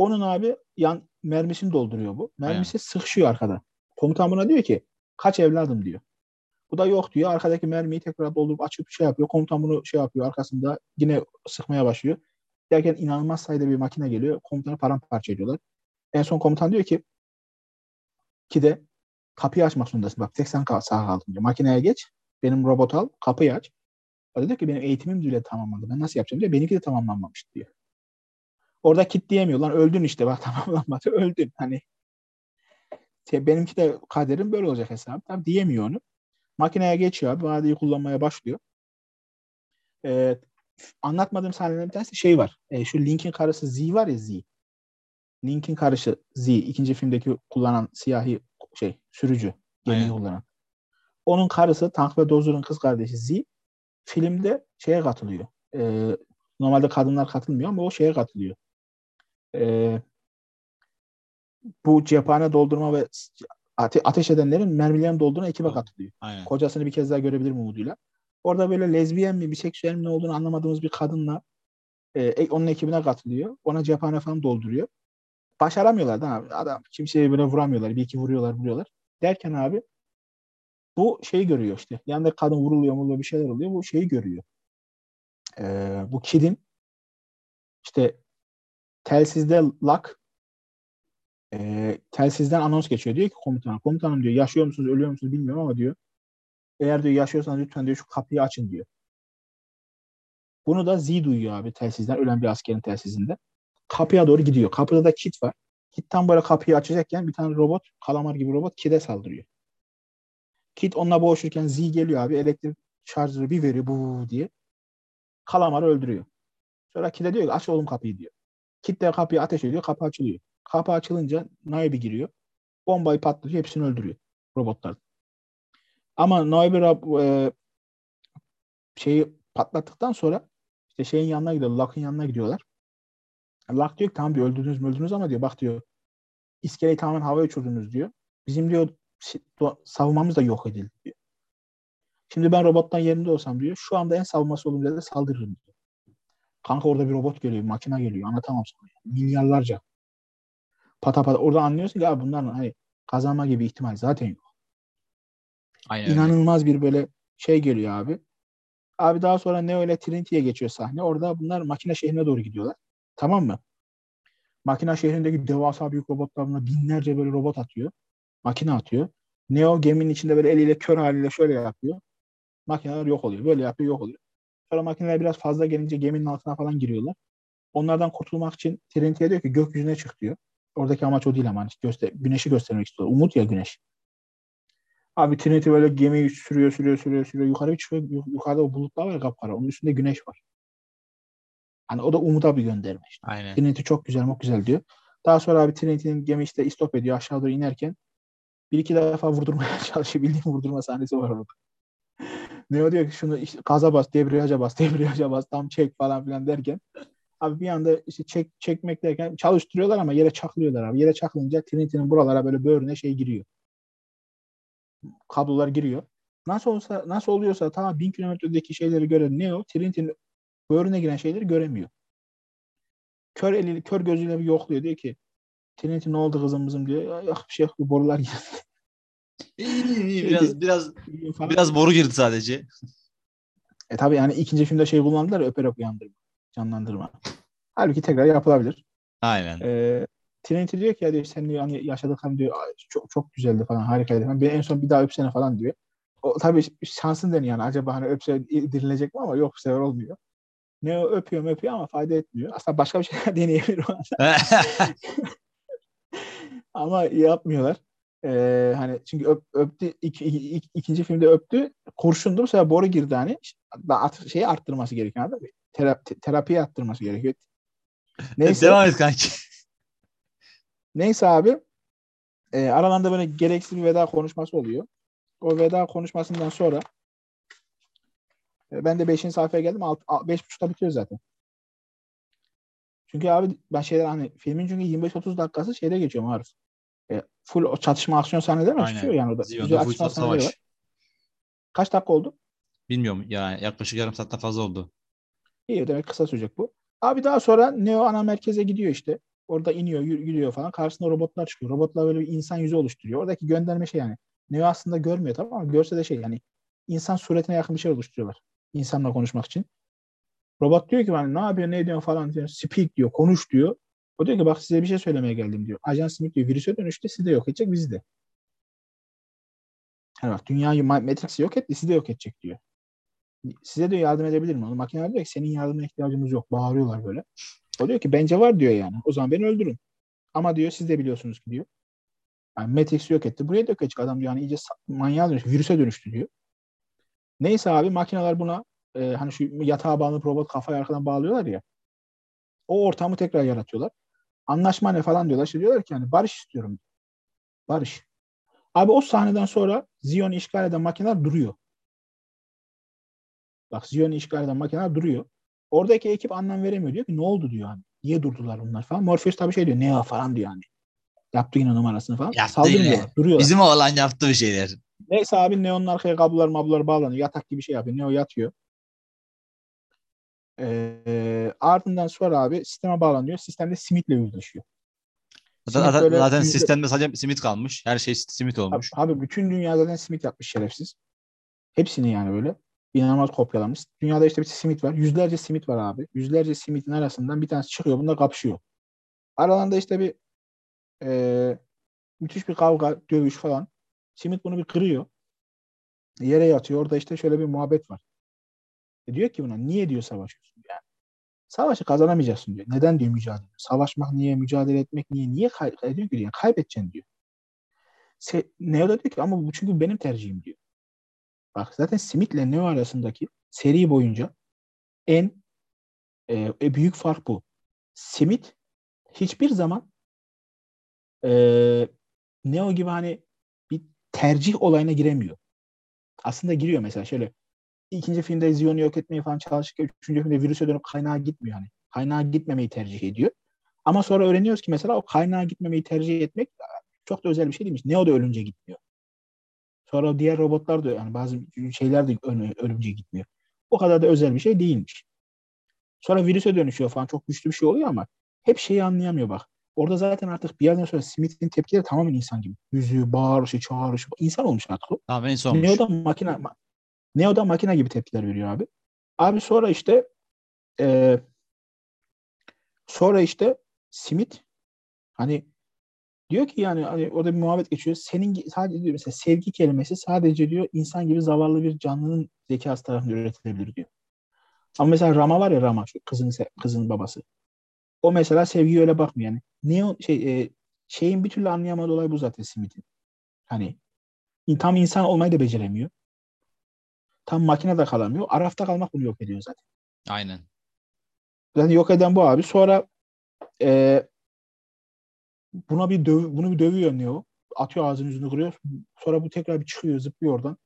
Onun abi yan mermisini dolduruyor bu. Mermisi Aynen. sıkışıyor arkada. Komutan buna diyor ki kaç evladım diyor. Bu da yok diyor. Arkadaki mermiyi tekrar doldurup açıp şey yapıyor. Komutan bunu şey yapıyor arkasında yine sıkmaya başlıyor. Derken inanılmaz sayıda bir makine geliyor. Komutanı paramparça ediyorlar. En son komutan diyor ki ki de kapıyı açmak zorundasın. Bak tek sen sağ kaldın diyor. Makineye geç. Benim robot al. Kapıyı aç. O diyor ki benim eğitimim bile tamamlandı. Ben nasıl yapacağım diyor. Benimki de tamamlanmamış diyor. Orada kitleyemiyor. Lan öldün işte. Bak tamamlanmadı. Öldün. Hani benimki de kaderim böyle olacak hesap. Tabii diyemiyor onu. Makineye geçiyor abi. Vadeyi kullanmaya başlıyor. Ee, anlatmadığım sahnelerin bir tanesi şey var. Ee, şu Link'in karısı Z var ya Z. Link'in karışı Z. ikinci filmdeki kullanan siyahi şey sürücü. Gemiyi kullanan. Onun karısı Tank ve Dozer'ın kız kardeşi Z filmde şeye katılıyor. E, normalde kadınlar katılmıyor ama o şeye katılıyor. E, bu cephane doldurma ve ate- ateş edenlerin mermilerini doldurma ekibe katılıyor. Aynen. Kocasını bir kez daha görebilir mi umuduyla. Orada böyle lezbiyen mi, biseksüel mi ne olduğunu anlamadığımız bir kadınla e, e onun ekibine katılıyor. Ona cephane falan dolduruyor. Başaramıyorlar da abi. Adam kimseye böyle vuramıyorlar. Bir iki vuruyorlar, vuruyorlar. Derken abi bu şeyi görüyor işte. Yanında kadın vuruluyor mu bir şeyler oluyor. Bu şeyi görüyor. Ee, bu Kid'in işte telsizde lak e, telsizden anons geçiyor. Diyor ki komutana. Komutanım diyor yaşıyor musunuz ölüyor musunuz bilmiyorum ama diyor. Eğer diyor yaşıyorsanız lütfen diyor şu kapıyı açın diyor. Bunu da Z duyuyor abi telsizden. Ölen bir askerin telsizinde. Kapıya doğru gidiyor. Kapıda da kit var. Kit tam böyle kapıyı açacakken bir tane robot, kalamar gibi robot kide saldırıyor. Kit onunla boğuşurken Z geliyor abi. Elektrik şarjını bir veriyor bu diye. Kalamarı öldürüyor. Sonra Kit'e diyor ki aç oğlum kapıyı diyor. Kit de kapıyı ateş ediyor. Kapı açılıyor. Kapı açılınca Naibi giriyor. Bombayı patlatıyor. Hepsini öldürüyor. Robotlar. Ama Naibi e, şeyi patlattıktan sonra işte şeyin yanına gidiyor. Luck'ın yanına gidiyorlar. Luck diyor ki tamam diyor öldürdünüz mü öldürdünüz ama diyor bak diyor iskeleyi tamamen havaya uçurdunuz diyor. Bizim diyor savunmamız da yok edildi diyor. Şimdi ben robottan yerinde olsam diyor. Şu anda en savunması olduğum yerde saldırırım diyor. Kanka orada bir robot geliyor, makine geliyor. Anlatamam sana. Yani. Milyarlarca. Pata pata. Orada anlıyorsun ki ya bunların hani kazanma gibi ihtimal zaten yok. Aynen İnanılmaz öyle. bir böyle şey geliyor abi. Abi daha sonra ne öyle Trinity'ye geçiyor sahne. Orada bunlar makine şehrine doğru gidiyorlar. Tamam mı? Makine şehrindeki devasa büyük robotlarına binlerce böyle robot atıyor makine atıyor. Neo geminin içinde böyle eliyle kör haliyle şöyle yapıyor. Makineler yok oluyor. Böyle yapıyor yok oluyor. Sonra makineler biraz fazla gelince geminin altına falan giriyorlar. Onlardan kurtulmak için Trinity'ye diyor ki gökyüzüne çık diyor. Oradaki amaç o değil ama hani göster güneşi göstermek istiyor. Umut ya güneş. Abi Trinity böyle gemiyi sürüyor sürüyor sürüyor sürüyor. Yukarı çıkıyor. Yukarıda o bulutlar var ya kapkara. Onun üstünde güneş var. Hani o da umuda bir gönderme işte. Aynen. Trinity çok güzel çok güzel diyor. Daha sonra abi Trinity'nin gemi işte istop ediyor aşağı doğru inerken bir iki defa vurdurmaya çalışıyor. Bildiğim vurdurma sahnesi var orada. Neo diyor ki şunu işte gaza bas, debriyaja bas, debriyaja bas, tam çek falan filan derken Abi bir anda işte çek, çekmek derken çalıştırıyorlar ama yere çaklıyorlar abi. Yere çakılınca Trinity'nin buralara böyle böğrüne şey giriyor. Kablolar giriyor. Nasıl olsa nasıl oluyorsa ta bin kilometredeki şeyleri gören Neo Trinity'nin böğrüne giren şeyleri göremiyor. Kör eliyle, kör gözüyle bir yokluyor. Diyor ki Trinity ne oldu kızım bizim diyor. Ya, yok bir şey yok. Borular geldi. İyi, iyi, iyi. Biraz biraz biraz boru girdi sadece. E tabi yani ikinci filmde şey kullandılar ya, öperek uyandırma, canlandırma. Halbuki tekrar yapılabilir. Aynen. E, Trinity diyor ki ya diyor sen diyor hani yaşadıklarım diyor "Ay, çok çok güzeldi falan harikaydı falan. Ben en son bir daha öpsene falan diyor. O tabii şansın deniyor yani acaba hani öpse dirilecek mi ama yok bu sefer olmuyor. Ne o öpüyor öpüyor ama fayda etmiyor. Aslında başka bir şey deneyebilir o ama yapmıyorlar. Ee, hani çünkü öp, öptü iki, iki, ikinci filmde öptü kurşundu sefer boru girdi hani at, şeyi arttırması gerekiyor mı? Terapi, terapiyi arttırması gerekiyor. Neyse. Devam et kanki. Neyse abi e, aralarında böyle gereksiz bir veda konuşması oluyor. O veda konuşmasından sonra e, ben de 5. sayfaya geldim. 5.30'da bitiyor zaten. Çünkü abi ben şeyler hani filmin çünkü 25-30 dakikası şeyde geçiyor Maruf. E, full o çatışma aksiyon sahneleri mi çıkıyor yani orada? Ziyon'da full savaş. Var. Kaç dakika oldu? Bilmiyorum yani yaklaşık yarım saatten fazla oldu. İyi demek kısa sürecek bu. Abi daha sonra Neo ana merkeze gidiyor işte. Orada iniyor, yürüyor falan. Karşısında robotlar çıkıyor. Robotlar böyle bir insan yüzü oluşturuyor. Oradaki gönderme şey yani. Neo aslında görmüyor tamam ama görse de şey yani insan suretine yakın bir şey oluşturuyorlar. İnsanla konuşmak için. Robot diyor ki hani ne yapıyor, ne ediyor falan diyor. Speak diyor, konuş diyor. O diyor ki bak size bir şey söylemeye geldim diyor. Ajan Smith diyor virüse dönüştü sizi yok edecek bizi de. Yani bak dünyayı Matrix'i yok etti sizi yok edecek diyor. Size diyor yardım edebilir mi? Onu makineler diyor ki senin yardımına ihtiyacımız yok. Bağırıyorlar böyle. O diyor ki bence var diyor yani. O zaman beni öldürün. Ama diyor siz de biliyorsunuz ki diyor. Yani Matrix'i yok etti. Buraya da yok adam diyor. Yani iyice manyağa dönüştü. Virüse dönüştü diyor. Neyse abi makineler buna e, hani şu yatağa bağlı robot kafayı arkadan bağlıyorlar ya. O ortamı tekrar yaratıyorlar. Anlaşma ne falan diyorlar. İşte diyorlar ki yani barış istiyorum. Barış. Abi o sahneden sonra Zion'u işgal eden makineler duruyor. Bak Zion'u işgal eden makineler duruyor. Oradaki ekip anlam veremiyor. Diyor ki ne oldu diyor hani. Niye durdular bunlar falan. Morpheus tabii şey diyor. Ne ya falan diyor hani. Yaptı yine numarasını falan. Yaptı yine. Duruyorlar. Bizim oğlan yaptı bir şeyler. Neyse abi Neo'nun arkaya kablolar mablolar bağlanıyor. Yatak gibi şey yapıyor. Neo yatıyor. Ee, ardından sonra abi sisteme bağlanıyor. Sistemde Smith'le yüzleşiyor. Zaten, Smith zaten yüzde... sistemde sadece Smith kalmış. Her şey Smith olmuş. Abi, abi bütün dünya zaten Smith yapmış şerefsiz. Hepsini yani böyle. İnanılmaz kopyalamış. Dünyada işte bir Smith var. Yüzlerce Smith var abi. Yüzlerce Smith'in arasından bir tanesi çıkıyor. Bunlar kapışıyor. Aralarında işte bir e, müthiş bir kavga, dövüş falan. Smith bunu bir kırıyor. Yere yatıyor. Orada işte şöyle bir muhabbet var. E diyor ki buna niye diyor savaşıyorsun. Savaşı kazanamayacaksın diyor. Neden diyor mücadele? Savaşmak niye, mücadele etmek niye? Niye kay e diyor ki yani kaybedeceksin diyor. Se Neo da diyor ki ama bu çünkü benim tercihim diyor. Bak zaten Smith ile Neo arasındaki seri boyunca en e, e, büyük fark bu. Smith hiçbir zaman e, Neo gibi hani bir tercih olayına giremiyor. Aslında giriyor mesela şöyle ikinci filmde Zion'u yok etmeyi falan çalışırken üçüncü filmde virüse dönüp kaynağa gitmiyor hani. Kaynağa gitmemeyi tercih ediyor. Ama sonra öğreniyoruz ki mesela o kaynağa gitmemeyi tercih etmek çok da özel bir şey değilmiş. Neo da ölünce gitmiyor. Sonra diğer robotlar da yani bazı şeyler de ölünce gitmiyor. O kadar da özel bir şey değilmiş. Sonra virüse dönüşüyor falan çok güçlü bir şey oluyor ama hep şeyi anlayamıyor bak. Orada zaten artık bir yerden sonra Smith'in tepkileri tamamen insan gibi. Yüzü, bağırışı, çağrışı. insan olmuş artık o. Tamamen insan olmuş. Neo da makine, Neo da makine gibi tepkiler veriyor abi. Abi sonra işte e, sonra işte Smith hani diyor ki yani hani orada bir muhabbet geçiyor. Senin sadece diyor mesela sevgi kelimesi sadece diyor insan gibi zavallı bir canlının zekası tarafından üretilebilir diyor. Ama mesela Rama var ya Rama şu kızın kızın babası. O mesela sevgiye öyle bakmıyor yani. Neo şey e, şeyin bir türlü anlayamadığı olay bu zaten Smith'in. Hani tam insan olmayı da beceremiyor. Tam makinede kalamıyor. Arafta kalmak bunu yok ediyor zaten. Aynen. Zaten yok eden bu abi. Sonra e, buna bir döv, bunu bir dövüyor Neo. Atıyor ağzını yüzünü kırıyor. Sonra bu tekrar bir çıkıyor zıplıyor oradan.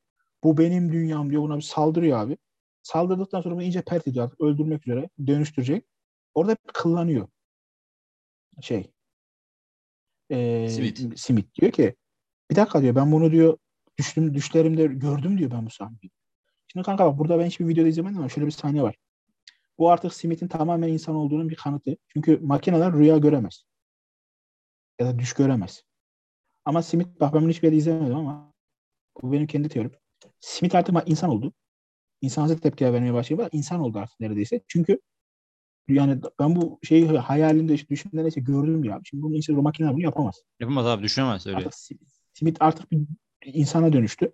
Bu benim dünyam diyor. Buna bir saldırıyor abi. Saldırdıktan sonra bunu iyice pert ediyor artık. Öldürmek üzere. Dönüştürecek. Orada kıllanıyor. Şey. E, Smith. Smith diyor ki bir dakika diyor ben bunu diyor düştüm düşlerimde gördüm diyor ben bu sahneyi. Şimdi kanka bak burada ben hiçbir videoda izlemedim ama şöyle bir sahne var. Bu artık Smith'in tamamen insan olduğunun bir kanıtı. Çünkü makineler rüya göremez. Ya da düş göremez. Ama Smith bak ben bunu hiçbir yerde izlemedim ama bu benim kendi teorim. Smith artık insan oldu. İnsansız tepkiler vermeye başladı. İnsan oldu artık neredeyse. Çünkü yani ben bu şeyi hayalimde işte düşündüğümde neyse gördüm ya. Şimdi bunu insan makineler bunu yapamaz. Yapamaz abi düşünemez öyle. Artık Smith artık bir insana dönüştü.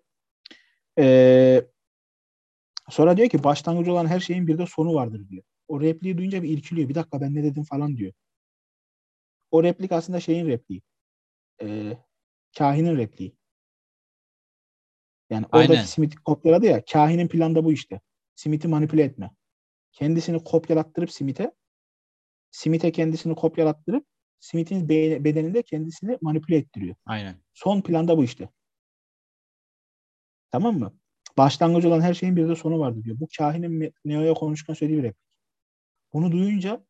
Ee, sonra diyor ki başlangıcı olan her şeyin bir de sonu vardır diyor. O repliği duyunca bir irkiliyor. Bir dakika ben ne dedim falan diyor. O replik aslında şeyin repliği. Ee, kahinin repliği. Yani oradaki. Smith'i kopyaladı ya. Kahinin planı da bu işte. Smith'i manipüle etme. Kendisini kopyalattırıp Smith'e Smith'e kendisini kopyalattırıp Smith'in be- bedeninde kendisini manipüle ettiriyor. Aynen. Son planda bu işte. Tamam mı? Başlangıcı olan her şeyin bir de sonu vardı diyor. Bu kahinin Neo'ya konuşurken söylediği bir replik. Bunu duyunca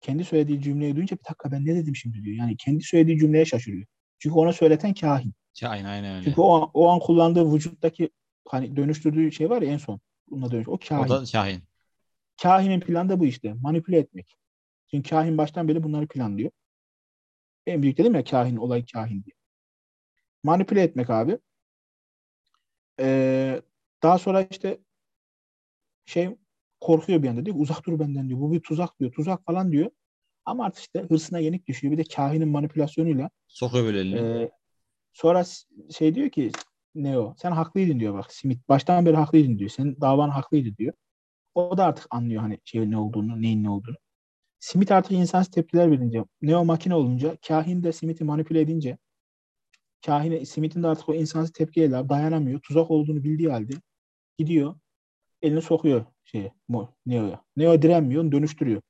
kendi söylediği cümleyi duyunca bir dakika ben ne dedim şimdi diyor. Yani kendi söylediği cümleye şaşırıyor. Çünkü ona söyleten kahin. Aynen aynen öyle. Çünkü o an, o an kullandığı vücuttaki hani dönüştürdüğü şey var ya en son. Bununla dönüş. O kahin. O da kahin. Kahinin planı da bu işte. Manipüle etmek. Çünkü kahin baştan beri bunları planlıyor. En büyük dedim ya kahin, olay kahin diye. Manipüle etmek abi. Ee, daha sonra işte şey korkuyor bir anda diyor. Uzak dur benden diyor. Bu bir tuzak diyor. Tuzak falan diyor. Ama artık işte hırsına yenik düşüyor. Bir de kahinin manipülasyonuyla. Sokuyor böyle elini. E, sonra şey diyor ki Neo sen haklıydın diyor bak Smith. Baştan beri haklıydın diyor. Senin davan haklıydı diyor. O da artık anlıyor hani şey ne olduğunu, neyin ne olduğunu. Smith artık insansız tepkiler verince, Neo makine olunca, kahin de Smith'i manipüle edince, kahin, Smith'in de artık o insansız tepkiyle dayanamıyor. Tuzak olduğunu bildiği halde gidiyor, elini sokuyor şeye, Neo'ya. Neo direnmiyor, dönüştürüyor.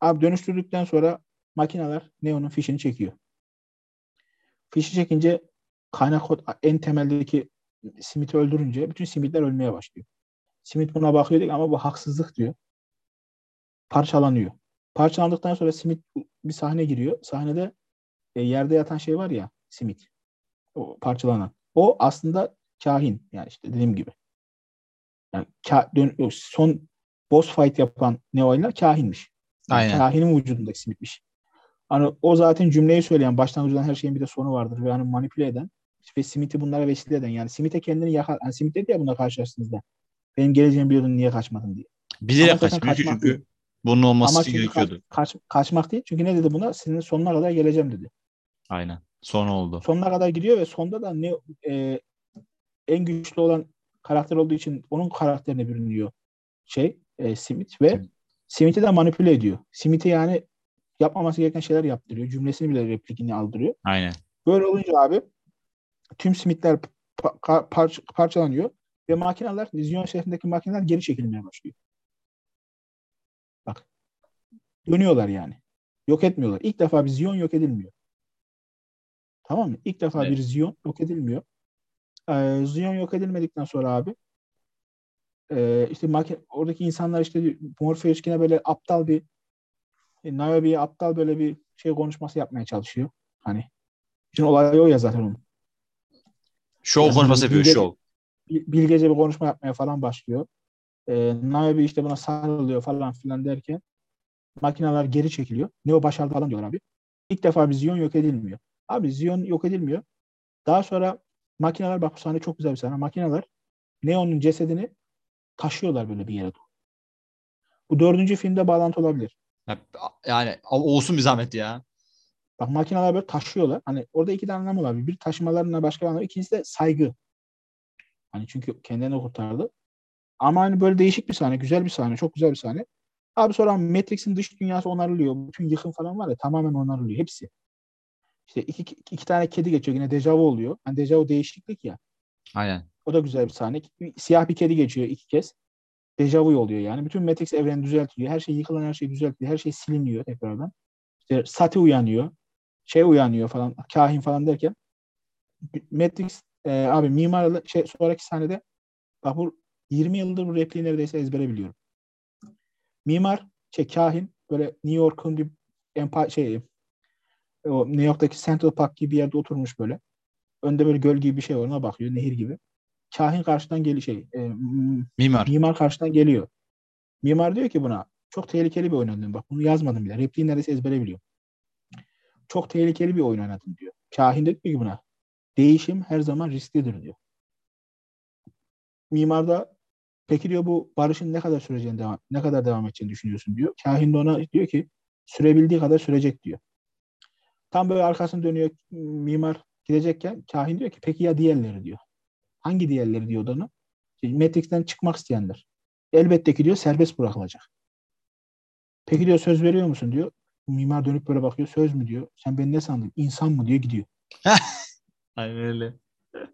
Abi dönüştürdükten sonra makineler Neo'nun fişini çekiyor. Fişi çekince kaynak kod en temeldeki Smith'i öldürünce bütün Smith'ler ölmeye başlıyor. Smith buna bakıyor diyor ama bu haksızlık diyor. Parçalanıyor. Parçalandıktan sonra Smith bir sahne giriyor. Sahnede e, yerde yatan şey var ya Smith. O parçalanan. O aslında kahin. Yani işte dediğim gibi. Yani ka, dön, son boss fight yapan Neo'yla kahinmiş. Yani Aynen. Kahinin vücudundaki Smith'miş. Hani o zaten cümleyi söyleyen başlangıçtan her şeyin bir de sonu vardır ve hani manipüle eden ve Smith'i bunlara vesile eden yani Smith'e kendini yakar. Yani Smith dedi ya bununla karşılaştığınızda benim geleceğimi biliyordun niye kaçmadın diye. Bilerek kaçmıyor çünkü değil. bunun olması Ama gerekiyordu. kaç, kaç, kaçmak değil. Çünkü ne dedi buna? Senin sonuna kadar geleceğim dedi. Aynen. Son oldu. Sonuna kadar gidiyor ve sonda da ne e, en güçlü olan karakter olduğu için onun karakterine bürünüyor şey e, Smith ve Smith. Smith'i de manipüle ediyor. Smith'i yani yapmaması gereken şeyler yaptırıyor. Cümlesini bile replikini aldırıyor. Aynen. Böyle olunca abi tüm Smith'ler pa- parça- parçalanıyor ve makineler, vizyon şehrindeki makineler geri çekilmeye başlıyor. Bak. Dönüyorlar yani. Yok etmiyorlar. İlk defa bir Ziyon yok edilmiyor. Tamam mı? İlk defa Evet. bir Ziyon yok edilmiyor. Ee, Ziyon yok edilmedikten sonra abi e, işte makine, oradaki insanlar işte Morpheus yine böyle aptal bir e, Niobe'ye aptal böyle bir şey konuşması yapmaya çalışıyor. Hani bütün olay o ya zaten onun. Şov Yani konuşması yapıyor şov. Bil- bilgece bir konuşma yapmaya falan başlıyor. E, Niobe işte buna sarılıyor falan filan derken makineler geri çekiliyor. Neo başardı falan diyorlar abi. İlk defa bir Ziyon yok edilmiyor. Abi Ziyon yok edilmiyor. Daha sonra makineler bak bu sahne çok güzel bir sahne. Makineler Neo'nun cesedini taşıyorlar böyle bir yere doğru. Bu dördüncü filmde bağlantı olabilir. Yani olsun bir zahmet ya. Bak makineler böyle taşıyorlar. Hani orada iki tane anlamı var. Bir taşımalarına başka bir anlamı. İkincisi de saygı. Hani çünkü kendilerini kurtardı. Ama hani böyle değişik bir sahne. Güzel bir sahne. Çok güzel bir sahne. Abi sonra Matrix'in dış dünyası onarılıyor. Bütün yıkım falan var ya tamamen onarılıyor. Hepsi. İşte iki, iki, iki tane kedi geçiyor. Yine dejavu oluyor. Hani dejavu değişiklik ya. Aynen. O da güzel bir sahne. Siyah bir kedi geçiyor iki kez. Dejavu oluyor yani. Bütün Matrix evreni düzeltiliyor. Her şey yıkılan her şey düzeltiliyor. Her şey siliniyor tekrardan. İşte Sati uyanıyor. Şey uyanıyor falan. Kahin falan derken Matrix e, abi mimarla şey sonraki sahnede bak bu 20 yıldır bu repliği neredeyse ezbere biliyorum. Mimar şey kahin böyle New York'un bir Empire şey o New York'taki Central Park gibi bir yerde oturmuş böyle. Önde böyle göl gibi bir şey var ona bakıyor nehir gibi. Kahin karşıdan geliyor şey e, Mimar. mimar karşıdan geliyor. Mimar diyor ki buna çok tehlikeli bir oyun oynadın bak bunu yazmadım bile. Repliği neredeyse ezbere biliyorum. Çok tehlikeli bir oyun oynadın diyor. Kahin de diyor ki buna değişim her zaman risklidir diyor. Mimar da peki diyor bu barışın ne kadar süreceğini devam, ne kadar devam edeceğini düşünüyorsun diyor. Kahin de ona diyor ki sürebildiği kadar sürecek diyor. Tam böyle arkasını dönüyor mimar gidecekken kahin diyor ki peki ya diğerleri diyor. Hangi diğerleri diyor ona? İşte Matrix'ten çıkmak isteyenler. Elbette ki diyor serbest bırakılacak. Peki diyor söz veriyor musun diyor. Mimar dönüp böyle bakıyor. Söz mü diyor. Sen beni ne sandın? İnsan mı diyor gidiyor. Aynen öyle.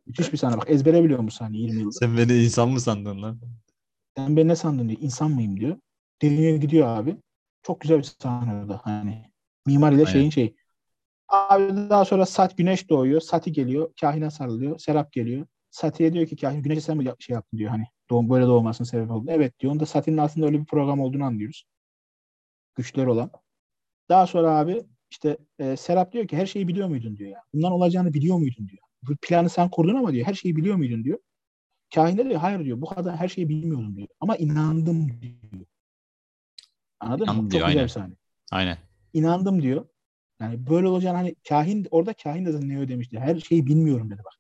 Müthiş bir sahne bak. Ezbere biliyor musun sahneyi 20 yıldır. Sen beni insan mı sandın lan? Sen beni ne sandın diyor. İnsan mıyım diyor. Deniyor gidiyor abi. Çok güzel bir sahne orada. Hani mimar ile Aynen. şeyin şey. Abi daha sonra Sat güneş doğuyor. Sati geliyor. Kahine sarılıyor. Serap geliyor. Sati'ye diyor ki kahin güneşe sen mi şey yaptın diyor hani. Doğum, böyle doğmasının sebep oldu. Evet diyor. Onda Sati'nin aslında öyle bir program olduğunu anlıyoruz. Güçleri olan. Daha sonra abi işte e, Serap diyor ki her şeyi biliyor muydun diyor ya. Bundan olacağını biliyor muydun diyor. Bu planı sen kurdun ama diyor her şeyi biliyor muydun diyor. Kahin de diyor hayır diyor bu kadar her şeyi bilmiyordum diyor. Ama inandım diyor. Anladın İnandım mı? diyor, Çok güzel aynen. bir sahne. Aynen. İnandım diyor. Yani böyle olacağını hani kahin orada kahin de ne demişti. Her şeyi bilmiyorum dedi bak.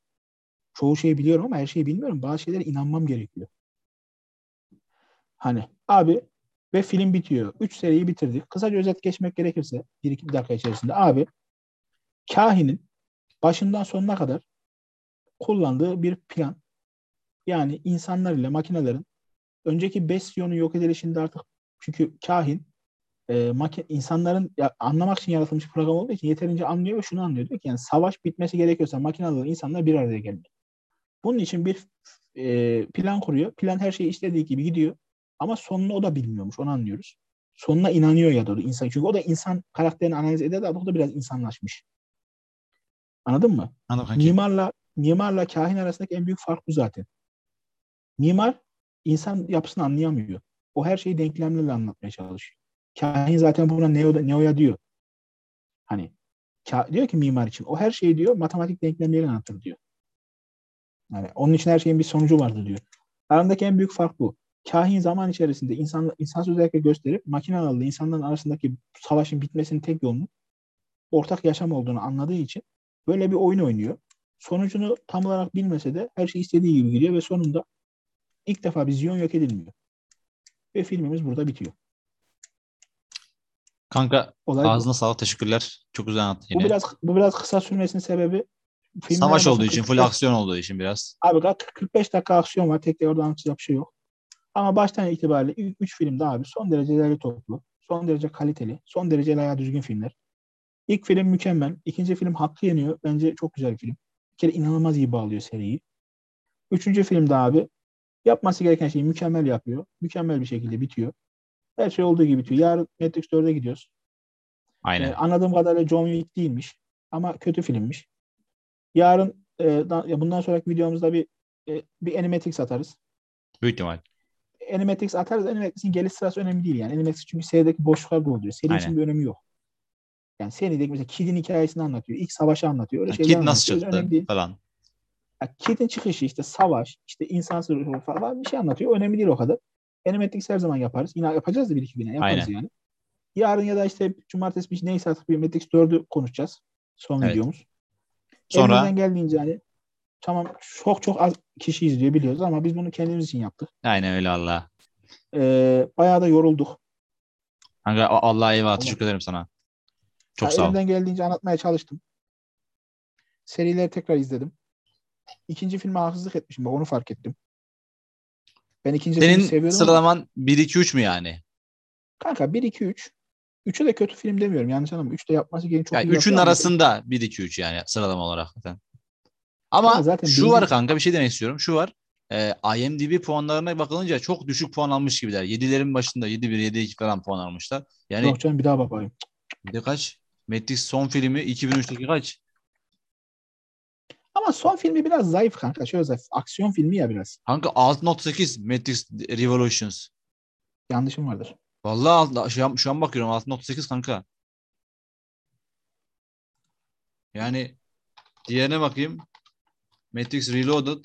Çoğu şeyi biliyorum ama her şeyi bilmiyorum. Bazı şeylere inanmam gerekiyor. Hani abi ve film bitiyor. Üç seriyi bitirdik. Kısaca özet geçmek gerekirse bir iki dakika içerisinde abi kahinin başından sonuna kadar kullandığı bir plan. Yani insanlar ile makinelerin önceki Bestion'un yok edilişinde artık çünkü kahin e, maki- insanların ya, anlamak için yaratılmış bir program olduğu için yeterince anlıyor ve şunu anlıyor. Diyor ki yani savaş bitmesi gerekiyorsa makineler insanlar bir araya gelmeli. Bunun için bir e, plan kuruyor. Plan her şeyi istediği gibi gidiyor. Ama sonunu o da bilmiyormuş. Onu anlıyoruz. Sonuna inanıyor ya da insan. Çünkü o da insan karakterini analiz eder de o da biraz insanlaşmış. Anladın mı? Anladım. Mimarla mimarla kahin arasındaki en büyük fark bu zaten. Mimar insan yapısını anlayamıyor. O her şeyi denklemlerle anlatmaya çalışıyor. Kahin zaten buna neo, neoya diyor. Hani diyor ki mimar için o her şeyi diyor matematik denklemleriyle anlatır diyor. Yani onun için her şeyin bir sonucu vardır diyor. Aralarındaki en büyük fark bu. Kahin zaman içerisinde insan, insan özellikle gösterip makinelerle insanların arasındaki savaşın bitmesinin tek yolunun ortak yaşam olduğunu anladığı için böyle bir oyun oynuyor. Sonucunu tam olarak bilmese de her şey istediği gibi gidiyor ve sonunda ilk defa bir Ziyon yok edilmiyor. Ve filmimiz burada bitiyor. Kanka Olay bu. ağzına sağlık teşekkürler. Çok güzel anlattın Bu yine. biraz bu biraz kısa sürmesinin sebebi Savaş olduğu için, full 45 aksiyon olduğu için biraz. Abi bak 45 dakika aksiyon var. Tek de orada anlatacak bir şey yok. Ama baştan itibariyle 3 filmde abi son derece değerli toplu. Son derece kaliteli. Son derece ayağı düzgün filmler. İlk film mükemmel. İkinci film hakkı yeniyor. Bence çok güzel bir film. Bir kere inanılmaz iyi bağlıyor seriyi. Üçüncü filmde abi yapması gereken şeyi mükemmel yapıyor. Mükemmel bir şekilde bitiyor. Her şey olduğu gibi bitiyor. Yarın Matrix 4'e gidiyoruz. Aynen. Ee, anladığım kadarıyla John Wick değilmiş. Ama kötü filmmiş. Yarın e, ya bundan sonraki videomuzda bir e, bir Animatrix atarız. Büyük ihtimal. Animatrix atarız. Animatrix'in geliş sırası önemli değil yani. Animatrix çünkü serideki boşluklar dolduruyor. Seri için Aynen. bir önemi yok. Yani serideki mesela Kid'in hikayesini anlatıyor. İlk savaşı anlatıyor. Öyle Yani şeyler Kid nasıl anlatıyor. Çıktı falan. Ya Kid'in çıkışı işte savaş, işte insansız falan bir şey anlatıyor. Önemli değil o kadar. Animatrix her zaman yaparız. Yine yapacağız da bir iki güne yaparız Aynen. yani. Yarın ya da işte cumartesi bir neyse artık bir Matrix 4'ü konuşacağız. Son Evet. videomuz. Sonra Elimizden geldiğince hani tamam çok çok az kişi izliyor biliyoruz ama biz bunu kendimiz için yaptık. aynen öyle Allah. Ee, bayağı da yorulduk. Kanka Allah'a eyvallah. Allah. Teşekkür ederim sana. Çok Ya sağ ol. Elimden geldiğince anlatmaya çalıştım. Serileri tekrar izledim. İkinci filme haksızlık etmişim. Bak onu fark ettim. Ben ikinci Senin seviyordum ama sıralaman 1-2-3 mü yani? kanka 1 2 3 3'ü de kötü film demiyorum. Yanlış anlama. 3'te yapması gereken çok Yani iyi üçün yapıyor ama- arasında 1-2-3 yani sıralama olarak zaten. Ama Ama zaten şu var kanka bir şey demek istiyorum. Şu var. E, IMDb puanlarına bakılınca çok düşük puan almış gibiler. 7'lerin başında 7-1, 7-2 falan puan almışlar. Yani Yok canım bir daha bakayım. bir de kaç? Matrix son filmi 2003'teki kaç? Ama son filmi biraz zayıf kanka. Şöyle zayıf. Aksiyon filmi ya biraz. Kanka 6.8 Matrix Revolutions. Yanlışım vardır. Vallahi şu an, şu an bakıyorum 6.8 kanka. Yani diğerine bakayım. Matrix Reloaded.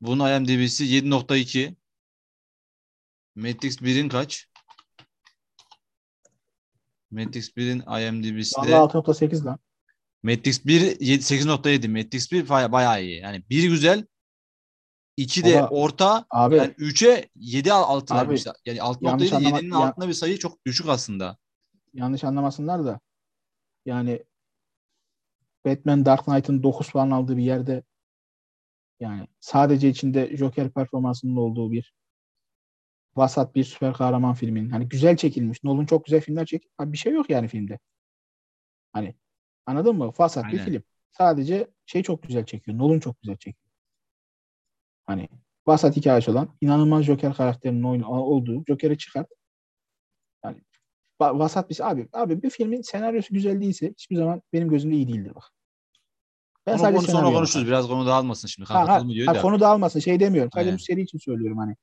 Bunun IMDb'si 7.2. Matrix 1'in kaç? Matrix 1'in IMDb'si de Vallahi 6.8 lan. Matrix 1 7 8.7. Matrix 1 baya- bayağı iyi. Yani bir güzel. 2 de Baba, orta. Abi Yani 3'e 7 altı Abi, vermişler. Yani 6.7 yanlış anlama- 7'nin ya- altında bir sayı çok düşük aslında. yanlış anlamasınlar da yani Batman Dark Knight'ın 9 puan aldığı bir yerde yani sadece içinde Joker performansının olduğu bir vasat bir süper kahraman filmin hani güzel çekilmiş. Nolan çok güzel filmler çek. Abi bir şey yok yani filmde. Hani anladın mı? Vasat bir Aynen. film. Sadece şey çok güzel çekiyor. Nolan çok güzel çekiyor. Hani vasat hikayesi olan inanılmaz Joker karakterinin oyunu olduğu Joker'i çıkart. Yani va- vasat bir şey. Abi, abi bir filmin senaryosu güzel değilse hiçbir zaman benim gözümde iyi değildir bak. Ben Onu, sadece onu sonra konuşuruz. Biraz konu dağılmasın şimdi. Ha, ha, konu ha, da. konu dağılmasın şey demiyorum. Sadece Aynen. bu seri için söylüyorum hani.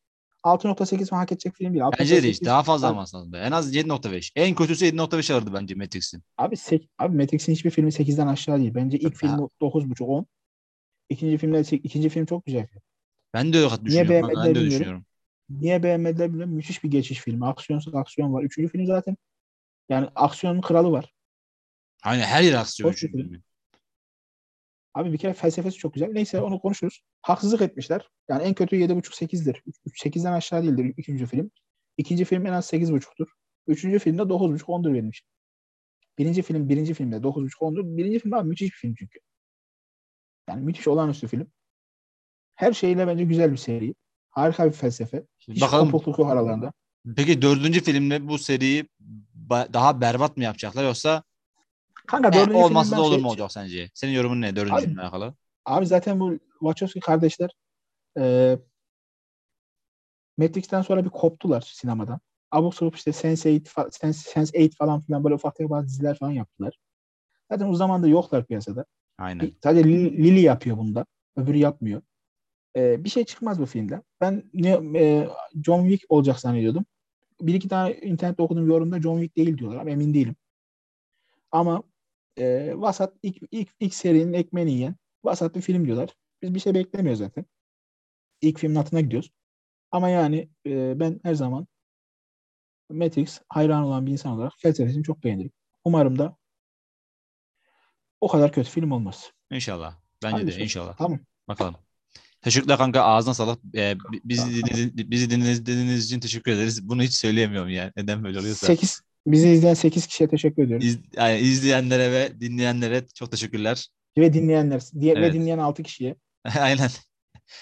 6.8 falan hak edecek film değil. Bence de 6.8 işte daha fazla alması lazım. En az 7.5. En kötüsü 7.5 alırdı bence Matrix'in. Abi, sek, abi Matrix'in hiçbir filmi 8'den aşağı değil. Bence ilk Ya. filmi 9.5 10. İkinci filmde ikinci film çok güzel. Ben de öyle düşünüyorum. Ben beğenmediler de öyle bilmiyorum. düşünüyorum. Niye beğenmediler bilmiyorum. Müthiş bir geçiş filmi. Aksiyonsuz aksiyon var. Üçüncü film zaten yani aksiyonun kralı var. Aynen her yer aksiyon Hoş film. Abi bir kere felsefesi çok güzel. Neyse onu konuşuruz. Haksızlık etmişler. Yani en kötü 7.5-8'dir. 8'den aşağı değildir ikinci film. İkinci film en az 8.5'tur. Üçüncü filmde 9.5-10'dur verilmiş. Birinci film, birinci filmde 9.5-10'dur. Birinci film abi müthiş bir film çünkü. Yani müthiş olağanüstü film. Her şeyle bence güzel bir seri. Harika bir felsefe. Hiç Bakalım kopukluk yok aralarında. peki dördüncü filmle bu seriyi daha berbat mı yapacaklar yoksa Kanka dördüncü olmazsa da olur şey- mu olacak sence? Senin yorumun ne dördüncü filmle alakalı? Abi zaten bu Wachowski kardeşler e, Matrix'ten sonra bir koptular sinemadan. Abuk sabuk işte Sense8, fa- Sense, Sense8 falan filan böyle ufak tefek bazı diziler falan yaptılar. Zaten o zaman da yoklar piyasada. Aynen. Sadece Lily, yapıyor bunda. Öbürü yapmıyor. E, bir şey çıkmaz bu filmden. Ben ne, e, John Wick olacak zannediyordum. Bir iki tane internette okuduğum yorumda John Wick değil diyorlar ama emin değilim. Ama e, vasat ilk, ilk, ilk serinin ekmeğini yiyen vasat bir film diyorlar. Biz bir şey beklemiyoruz zaten. İlk filmin altına gidiyoruz. Ama yani e, ben her zaman Matrix hayran olan bir insan olarak felsefesini çok beğenirim. Umarım da o kadar kötü film olmaz. İnşallah. Bence Hayırlısı de olsun. inşallah. Tamam. Bakalım. Teşekkürler kanka. Ağzına sağlık. Ee, bi- bizi, dinlediğiniz, bizi dinlediğiniz için teşekkür ederiz. Bunu hiç söyleyemiyorum yani. Neden böyle oluyorsa. 8 bizi izleyen 8 kişiye teşekkür ediyorum. İz, yani izleyenlere ve dinleyenlere çok teşekkürler. Ve dinleyenler diye, Evet. ve dinleyen 6 kişiye. Aynen.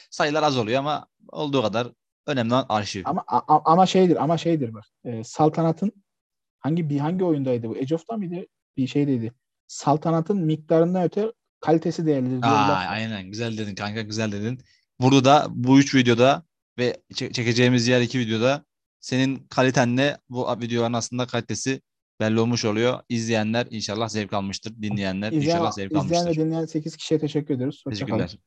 Sayılar az oluyor ama olduğu kadar önemli olan arşiv. Ama a- ama şeydir ama şeydir bak. E, Saltanat'ın hangi bir hangi oyundaydı bu? Age of'ta mıydı? Bir şeydeydi. Saltanat'ın miktarından öte kalitesi değerlidir. Aa, aynen güzel dedin kanka güzel dedin. Burada da bu üç videoda ve çe- çekeceğimiz diğer iki videoda senin kalitenle bu videoların aslında kalitesi belli olmuş oluyor. İzleyenler inşallah zevk almıştır. Dinleyenler İzleyen, inşallah zevk izleyen ve almıştır. dinleyen 8 kişiye teşekkür ediyoruz. Hoşça kalın. Teşekkürler.